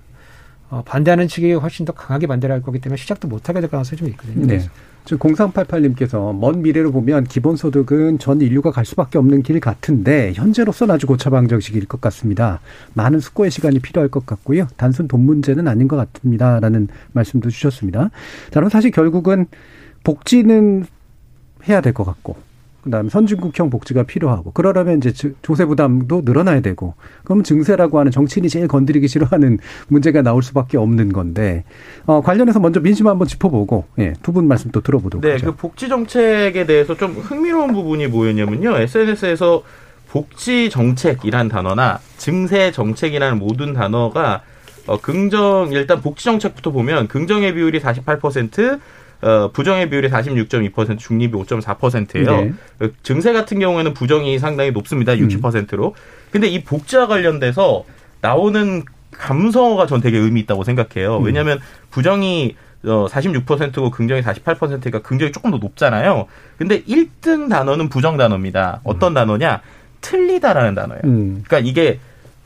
어, 반대하는 측이 훨씬 더 강하게 반대를 할 거기 때문에 시작도 못하게 될 가능성이 좀 있거든요. 네. 지금 0388님께서 먼 미래로 보면 기본소득은 전 인류가 갈 수밖에 없는 길 같은데 현재로서는 아주 고차방정식일 것 같습니다. 많은 숙고의 시간이 필요할 것 같고요. 단순 돈 문제는 아닌 것 같습니다 라는 말씀도 주셨습니다. 자, 그럼 사실 결국은 복지는 해야 될 것 같고 그다음에 선진국형 복지가 필요하고 그러려면 이제 조세 부담도 늘어나야 되고 그러면 증세라고 하는 정치인이 제일 건드리기 싫어하는 문제가 나올 수밖에 없는 건데 어, 관련해서 먼저 민심 한번 짚어보고 예, 두 분 말씀 또 들어보도록 네, 하죠. 그 복지 정책에 대해서 좀 흥미로운 부분이 뭐였냐면요. SNS에서 복지 정책이란 단어나 증세 정책이라는 모든 단어가 어, 긍정 일단 복지 정책부터 보면 긍정의 비율이 48%, 어, 부정의 비율이 46.2%, 중립이 5.4%예요. 네. 그 증세 같은 경우에는 부정이 상당히 높습니다. 60%로. 음. 근데 이 복지와 관련돼서 나오는 감성어가 전 되게 의미 있다고 생각해요. 음. 왜냐하면 부정이 어, 46%고 긍정이 48%니까 긍정이 조금 더 높잖아요. 근데 1등 단어는 부정 단어입니다. 어떤 음. 단어냐? 틀리다라는 단어예요. 음. 그러니까 이게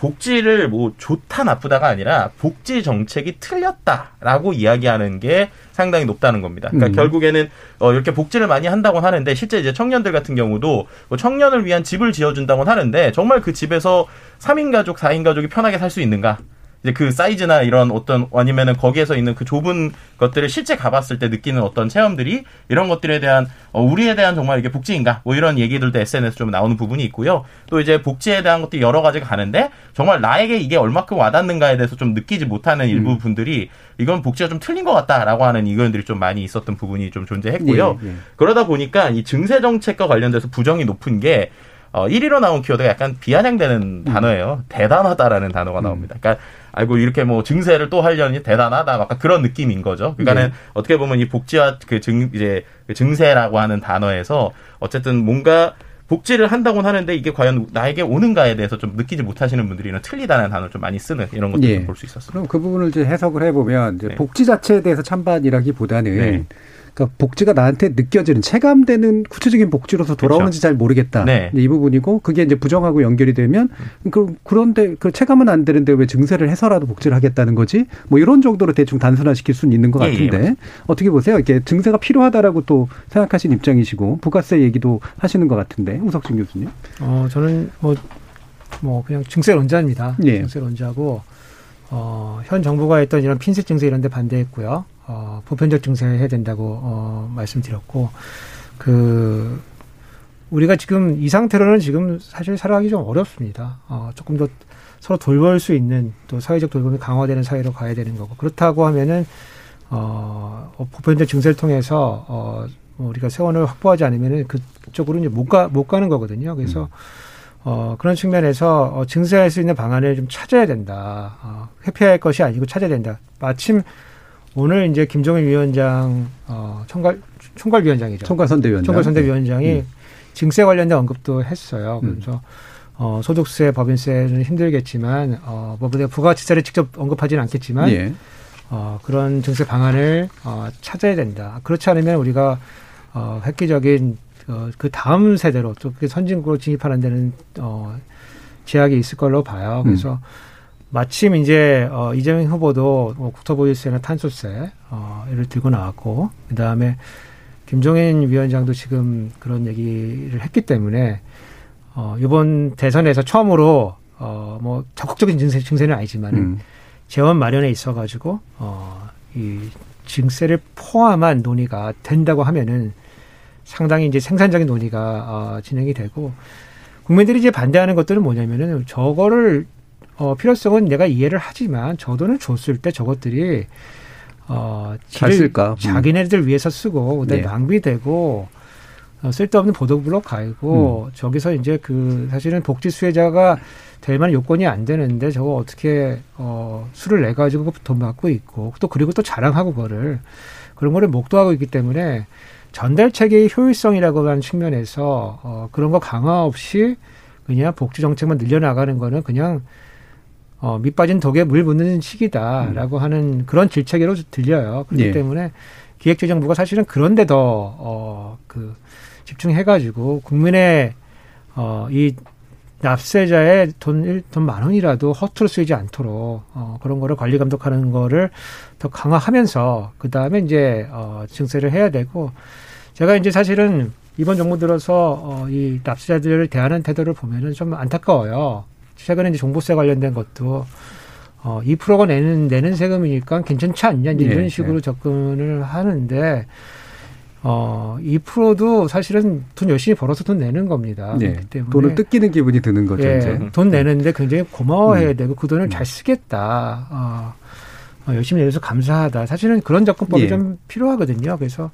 복지를 뭐 좋다 나쁘다가 아니라 복지 정책이 틀렸다라고 이야기하는 게 상당히 높다는 겁니다. 그러니까 음. 결국에는 어 이렇게 복지를 많이 한다고 하는데 실제 이제 청년들 같은 경우도 뭐 청년을 위한 집을 지어준다고 하는데 정말 그 집에서 3인 가족, 4인 가족이 편하게 살 수 있는가? 이제 그 사이즈나 이런 어떤 아니면은 거기에서 있는 그 좁은 것들을 실제 가봤을 때 느끼는 어떤 체험들이 이런 것들에 대한 어, 우리에 대한 정말 이게 복지인가 뭐 이런 얘기들도 SNS 좀 나오는 부분이 있고요. 또 이제 복지에 대한 것도 여러 가지가 가는데 정말 나에게 이게 얼마큼 와닿는가에 대해서 좀 느끼지 못하는 일부 음. 분들이 이건 복지가 좀 틀린 것 같다라고 하는 의견들이 좀 많이 있었던 부분이 좀 존재했고요. 예, 예. 그러다 보니까 이 증세 정책과 관련돼서 부정이 높은 게 어, 1위로 나온 키워드가 약간 비아냥되는 음. 단어예요. 대단하다라는 단어가 음. 나옵니다. 그러니까 아이고 이렇게 뭐 증세를 또 하려니 대단하다 막 그런 느낌인 거죠. 그러니까는 네. 어떻게 보면 이 복지와 그 증 이제 그 증세라고 하는 단어에서 어쨌든 뭔가 복지를 한다고는 하는데 이게 과연 나에게 오는가에 대해서 좀 느끼지 못하시는 분들이 틀리다는 단어를 좀 많이 쓰는 이런 것들을 예. 볼수 있었어요. 그럼 그 부분을 이제 해석을 해보면 이제 네. 복지 자체에 대해서 찬반이라기보다는 네. 그러니까 복지가 나한테 느껴지는 체감되는 구체적인 복지로서 돌아오는지 그렇죠. 잘 모르겠다. 네. 이 부분이고 그게 이제 부정하고 연결이 되면 그 그런데 그 체감은 안 되는데 왜 증세를 해서라도 복지를 하겠다는 거지? 뭐 이런 정도로 대충 단순화시킬 수는 있는 것 같은데 예, 예, 어떻게 보세요? 이게 증세가 필요하다라고 또 생각하신 입장이시고 부가세 얘기도 하시는 것 같은데 우석진 교수님. 어 저는 뭐뭐 뭐 그냥 증세 론자입니다. 예. 증세 론자고 어, 현 정부가 했던 이런 핀셋 증세 이런 데 반대했고요. 어, 보편적 증세 해야 된다고 어, 말씀드렸고 그 우리가 지금 이 상태로는 지금 사실 살아가기 좀 어렵습니다. 어, 조금 더 서로 돌볼 수 있는 또 사회적 돌봄이 강화되는 사회로 가야 되는 거고 그렇다고 하면은 어, 보편적 증세를 통해서 어, 뭐 우리가 세원을 확보하지 않으면은 그쪽으로 이제 못 가, 못 가는 거거든요. 그래서 음. 어, 그런 측면에서 어, 증세할 수 있는 방안을 좀 찾아야 된다. 어, 회피할 것이 아니고 찾아야 된다. 마침 오늘 이제 김종인 위원장, 어, 총괄, 총괄위원장이죠. 총괄선대위원장. 총괄선대위원장이 음. 증세 관련된 언급도 했어요. 음. 그래서 어, 소득세, 법인세는 힘들겠지만, 어, 뭐, 부가가치세를 직접 언급하지는 않겠지만, 예. 어, 그런 증세 방안을 어, 찾아야 된다. 그렇지 않으면 우리가 어, 획기적인 어, 그 다음 세대로 또 선진국으로 진입하는 데는 어, 제약이 있을 걸로 봐요. 음. 그래서 음. 마침 이제 어, 이재명 후보도 뭐 국토보유세나 탄소세 어, 를 들고 나왔고 그 다음에 김종인 위원장도 지금 그런 얘기를 했기 때문에 어, 이번 대선에서 처음으로 어, 뭐 적극적인 증세, 증세는 아니지만은 음. 재원 마련에 있어가지고 어, 이 증세를 포함한 논의가 된다고 하면은 상당히 이제 생산적인 논의가 어, 진행이 되고 국민들이 이제 반대하는 것들은 뭐냐면은 저거를 어, 필요성은 내가 이해를 하지만 저 돈을 줬을 때 저것들이 어, 잘 쓸까? 음. 자기네들 위해서 쓰고 그다음에 네. 낭비되고 어, 쓸데없는 보도블록 가이고 음. 저기서 이제 그 사실은 복지 수혜자가 될 만한 요건이 안 되는데 저거 어떻게 어 수를 내 가지고 돈 받고 있고 또 그리고 또 자랑하고 그거를 그런 거를 목도하고 있기 때문에 전달 체계의 효율성이라고 하는 측면에서 어 그런 거 강화 없이 그냥 복지 정책만 늘려나가는 거는 그냥 어, 밑 빠진 독에 물 붓는 시기다라고 음. 하는 그런 질책으로 들려요. 그렇기 예. 때문에 기획재정부가 사실은 그런데 더, 어, 그, 집중해가지고 국민의, 어, 이 납세자의 돈, 돈만 원이라도 허투루 쓰이지 않도록, 어, 그런 거를 관리 감독하는 거를 더 강화하면서, 그 다음에 이제, 어, 증세를 해야 되고, 제가 이제 사실은 이번 정부 들어서, 어, 이 납세자들을 대하는 태도를 보면은 좀 안타까워요. 최근에 이제 종부세 관련된 것도 어, 2%가 내는, 내는 세금이니까 괜찮지 않냐, 이제 이런 네, 식으로 네. 접근을 하는데, 어, 2%도 사실은 돈 열심히 벌어서 돈 내는 겁니다. 네. 때문에 돈을 뜯기는 기분이 드는 거죠, 예, 이제. 돈 내는데 굉장히 고마워해야 음. 되고 그 돈을 음. 잘 쓰겠다. 어, 어, 열심히 내서 감사하다. 사실은 그런 접근법이 예. 좀 필요하거든요. 그래서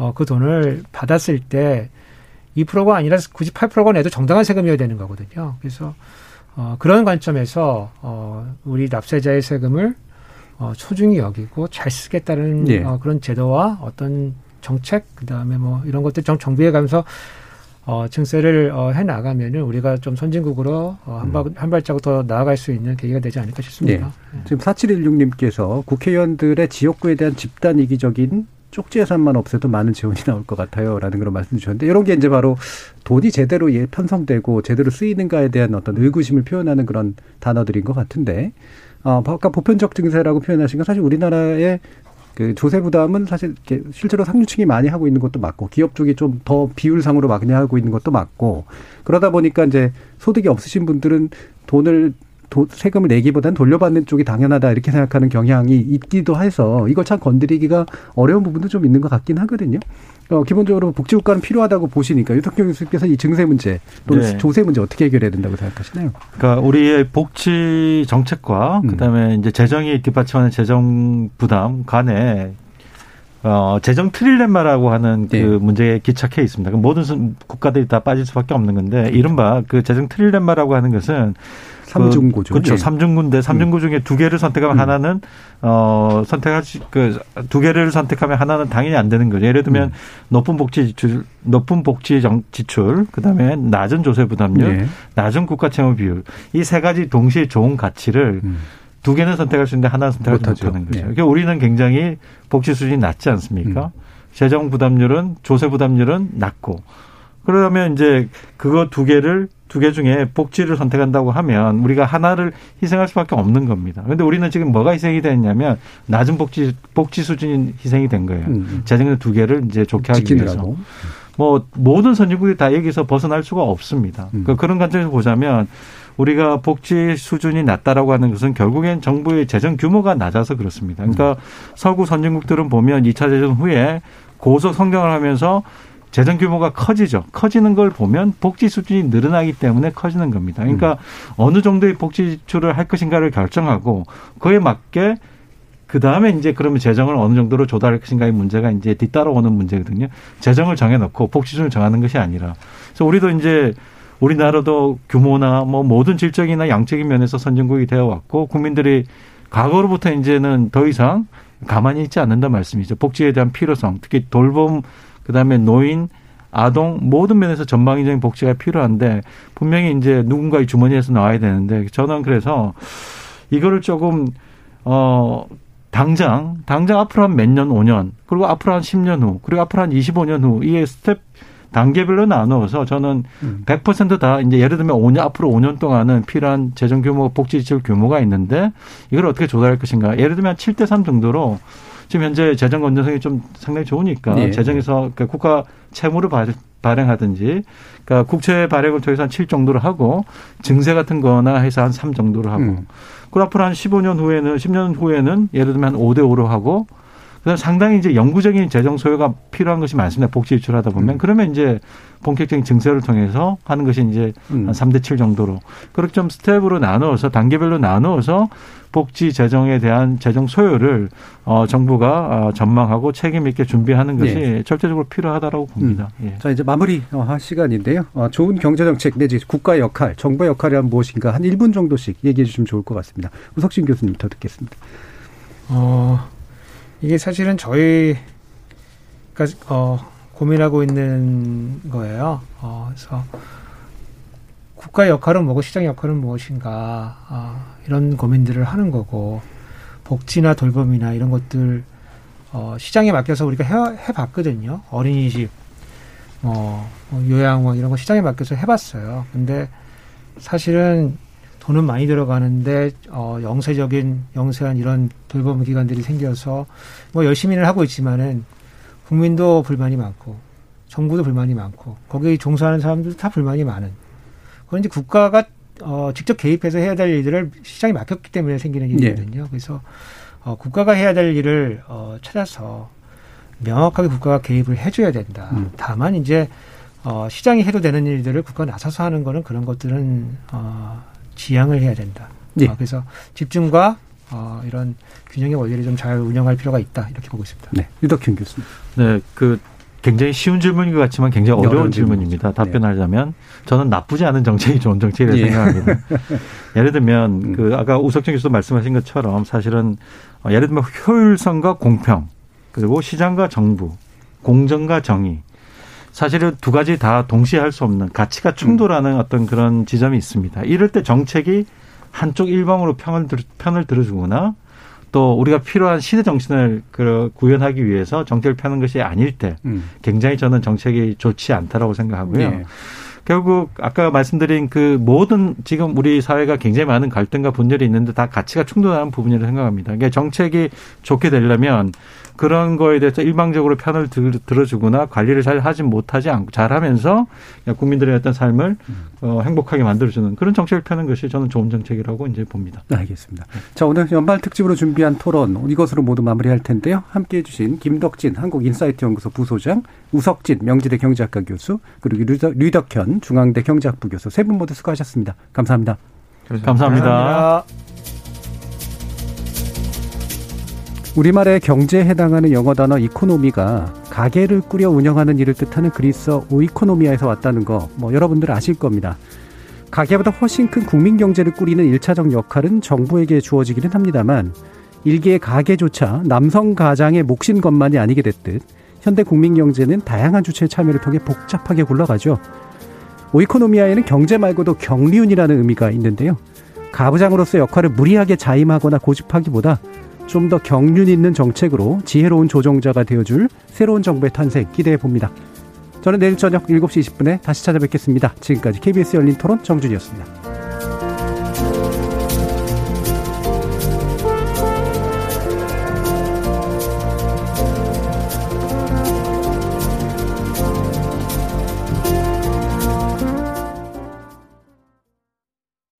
어, 그 돈을 받았을 때 2%가 아니라 굳이 8%가 내도 정당한 세금이어야 되는 거거든요. 그래서 어, 그런 관점에서 어, 우리 납세자의 세금을 어, 소중히 여기고 잘 쓰겠다는 예. 어, 그런 제도와 어떤 정책 그다음에 뭐 이런 것들 좀 정비해 가면서 어, 증세를 어, 해 나가면은 우리가 좀 선진국으로 어, 한, 발, 음. 한 발자국 더 나아갈 수 있는 계기가 되지 않을까 싶습니다. 네. 지금 4716님께서 국회의원들의 지역구에 대한 집단 이기적인 쪽지 예산만 없애도 많은 지원이 나올 것 같아요라는 그런 말씀 주셨는데 이런 게 이제 바로 돈이 제대로 예 편성되고 제대로 쓰이는가에 대한 어떤 의구심을 표현하는 그런 단어들인 것 같은데 어 아까 보편적 증세라고 표현하신 건 사실 우리나라의 그 조세 부담은 사실 실제로 상류층이 많이 하고 있는 것도 맞고 기업 쪽이 좀 더 비율상으로 많이 하고 있는 것도 맞고 그러다 보니까 이제 소득이 없으신 분들은 돈을 도, 세금을 내기보다는 돌려받는 쪽이 당연하다 이렇게 생각하는 경향이 있기도 해서 이걸 참 건드리기가 어려운 부분도 좀 있는 것 같긴 하거든요. 어, 기본적으로 복지국가는 필요하다고 보시니까 유석경 교수께서 이 증세 문제 또는 네. 조세 문제 어떻게 해결해야 된다고 생각하시나요? 그러니까 우리의 복지 정책과 음. 그다음에 이제 재정이 뒷받침하는 재정 부담 간에 어, 재정 트릴레마라고 하는 그 네. 문제에 기착해 있습니다. 모든 국가들이 다 빠질 수밖에 없는 건데 이른바 그 재정 트릴레마라고 하는 것은 삼중구죠. 그, 그렇죠. 예. 삼중구인데 삼중구 음. 중에 두 개를 선택하면 음. 하나는 어 선택하시 그두 개를 선택하면 하나는 당연히 안 되는 거죠. 예를 들면 음. 높은 복지 지출, 높은 복지 정, 지출, 그다음에 낮은 조세 부담률, 네. 낮은 국가 채무 비율 이 세 가지 동시에 좋은 가치를 음. 두 개는 선택할 수 있는데 하나는 선택하지 못하죠. 못하는 거죠. 네. 그러니까 우리는 굉장히 복지 수준이 낮지 않습니까? 음. 재정 부담률은 조세 부담률은 낮고 그러면 이제 그거 두 개를 두 개 중에 복지를 선택한다고 하면 우리가 하나를 희생할 수밖에 없는 겁니다. 그런데 우리는 지금 뭐가 희생이 됐냐면 낮은 복지 복지 수준이 희생이 된 거예요. 음. 재정의 두 개를 이제 좋게 하기 지키느라고. 위해서. 뭐 모든 선진국이 다 여기서 벗어날 수가 없습니다. 음. 그러니까 그런 관점에서 보자면 우리가 복지 수준이 낮다라고 하는 것은 결국엔 정부의 재정 규모가 낮아서 그렇습니다. 그러니까 음. 서구 선진국들은 보면 2차 대전 후에 고속 성장을 하면서 재정 규모가 커지죠. 커지는 걸 보면 복지 수준이 늘어나기 때문에 커지는 겁니다. 그러니까 음. 어느 정도의 복지 지출을 할 것인가를 결정하고 그에 맞게 그 다음에 이제 그러면 재정을 어느 정도로 조달할 것인가의 문제가 이제 뒤따라오는 문제거든요. 재정을 정해놓고 복지준을 정하는 것이 아니라. 그래서 우리도 이제 우리나라도 규모나 뭐 모든 질적이나 양적인 면에서 선진국이 되어 왔고 국민들이 과거로부터 이제는 더 이상 가만히 있지 않는다 말씀이죠. 복지에 대한 필요성, 특히 돌봄, 그 다음에 노인, 아동 모든 면에서 전방위적인 복지가 필요한데 분명히 이제 누군가의 주머니에서 나와야 되는데 저는 그래서 이거를 조금 어 당장 당장 앞으로 한 몇 년, 5년, 그리고 앞으로 한 10년 후, 그리고 앞으로 한 25년 후 이게 스텝 단계별로 나누어서 저는 음. 100%다 이제 예를 들면 5년 앞으로 5년 동안은 필요한 재정 규모, 복지 지출 규모가 있는데 이걸 어떻게 조달할 것인가? 예를 들면 7대 3 정도로 지금 현재 재정 건전성이 좀 상당히 좋으니까 네. 재정에서 그 국가 채무를 발행하든지 그러니까 국채 발행을 통해서 한 7 정도로 하고 증세 같은 거나 해서 한 3 정도로 하고 음. 그리고 앞으로 한 15년 후에는 10년 후에는 예를 들면 한 5대 5로 하고 그다음 상당히 이제 영구적인 재정 소요가 필요한 것이 많습니다. 복지 지출하다 보면 음. 그러면 이제 본격적인 증세를 통해서 하는 것이 이제 음. 한 3대 7 정도로 그렇게 좀 스텝으로 나누어서 단계별로 나누어서 복지 재정에 대한 재정 소요를 어 정부가 어, 전망하고 책임 있게 준비하는 것이 네. 절대적으로 필요하다라고 봅니다. 음. 예. 자 이제 마무리 어, 할 시간인데요. 어, 좋은 경제 정책 내지 국가 역할, 정부의 역할이 무엇인가 한 1분 정도씩 얘기해 주시면 좋을 것 같습니다. 우석진 교수님부터 듣겠습니다. 어. 이게 사실은 저희가 어, 고민하고 있는 거예요. 어, 그래서 국가 역할은 뭐고 시장 역할은 무엇인가 어, 이런 고민들을 하는 거고 복지나 돌봄이나 이런 것들 어, 시장에 맡겨서 우리가 해, 해봤거든요. 어린이집, 뭐, 뭐 요양 뭐 이런 거 시장에 맡겨서 해봤어요. 근데 사실은 돈은 많이 들어가는데 어 영세적인 영세한 이런 돌봄 기관들이 생겨서 뭐 열심히는 하고 있지만은 국민도 불만이 많고 정부도 불만이 많고 거기에 종사하는 사람들도 다 불만이 많은 그런 이제 국가가 어 직접 개입해서 해야 될 일들을 시장에 맡겼기 때문에 생기는 네. 일이거든요. 네. 그래서 어 국가가 해야 될 일을 어 찾아서 명확하게 국가가 개입을 해줘야 된다. 음. 다만 이제 어 시장이 해도 되는 일들을 국가가 나서서 하는 거는 그런 것들은 어 지향을 해야 된다. 네. 어, 그래서 집중과 어, 이런 균형의 원리를 좀 잘 운영할 필요가 있다 이렇게 보고 있습니다. 네, 유덕현 교수님. 네, 그 굉장히 쉬운 질문인 것 같지만 굉장히 어려운 질문입니다. 답변하자면 네. 저는 나쁘지 않은 정책이 좋은 정책이라고 예. 생각합니다. 예를 들면 음. 그 아까 우석정 교수도 말씀하신 것처럼 사실은 어, 예를 들면 효율성과 공평 그리고 시장과 정부 공정과 정의 사실은 두 가지 다 동시에 할 수 없는 가치가 충돌하는 음. 어떤 그런 지점이 있습니다. 이럴 때 정책이 한쪽 일방으로 편을, 들, 편을 들어주거나 또 우리가 필요한 시대 정신을 그 구현하기 위해서 정책을 펴는 것이 아닐 때 음. 굉장히 저는 정책이 좋지 않다라고 생각하고요. 네. 결국 아까 말씀드린 그 모든 지금 우리 사회가 굉장히 많은 갈등과 분열이 있는데 다 가치가 충돌하는 부분이라고 생각합니다. 그러니까 정책이 좋게 되려면 그런 거에 대해서 일방적으로 편을 들 어주거나 관리를 잘 하지 못하지 않고 잘하면서 국민들의 어떤 삶을 어, 행복하게 만들어주는 그런 정책을 펴는 것이 저는 좋은 정책이라고 이제 봅니다. 네, 알겠습니다. 자 오늘 연말 특집으로 준비한 토론 이것으로 모두 마무리할 텐데요. 함께해 주신 김덕진 한국인사이트연구소 부소장, 우석진 명지대 경제학과 교수 그리고 류덕, 류덕현 중앙대 경제학부 교수 세 분 모두 수고하셨습니다. 감사합니다. 감사합니다. 감사합니다. 우리말의 경제에 해당하는 영어 단어 이코노미가 가게를 꾸려 운영하는 일을 뜻하는 그리스어 오이코노미아에서 왔다는 거 뭐 여러분들 아실 겁니다. 가게보다 훨씬 큰 국민 경제를 꾸리는 일차적 역할은 정부에게 주어지기는 합니다만 일개의 가게조차 남성 가장의 몫인 것만이 아니게 됐듯 현대 국민 경제는 다양한 주체의 참여를 통해 복잡하게 굴러가죠. 오이코노미아에는 경제 말고도 경리운이라는 의미가 있는데요. 가부장으로서 역할을 무리하게 자임하거나 고집하기보다 좀 더 경륜 있는 정책으로 지혜로운 조정자가 되어줄 새로운 정부의 탄생 기대해 봅니다. 저는 내일 저녁 7시 20분에 다시 찾아뵙겠습니다. 지금까지 KBS 열린 토론 정준이었습니다.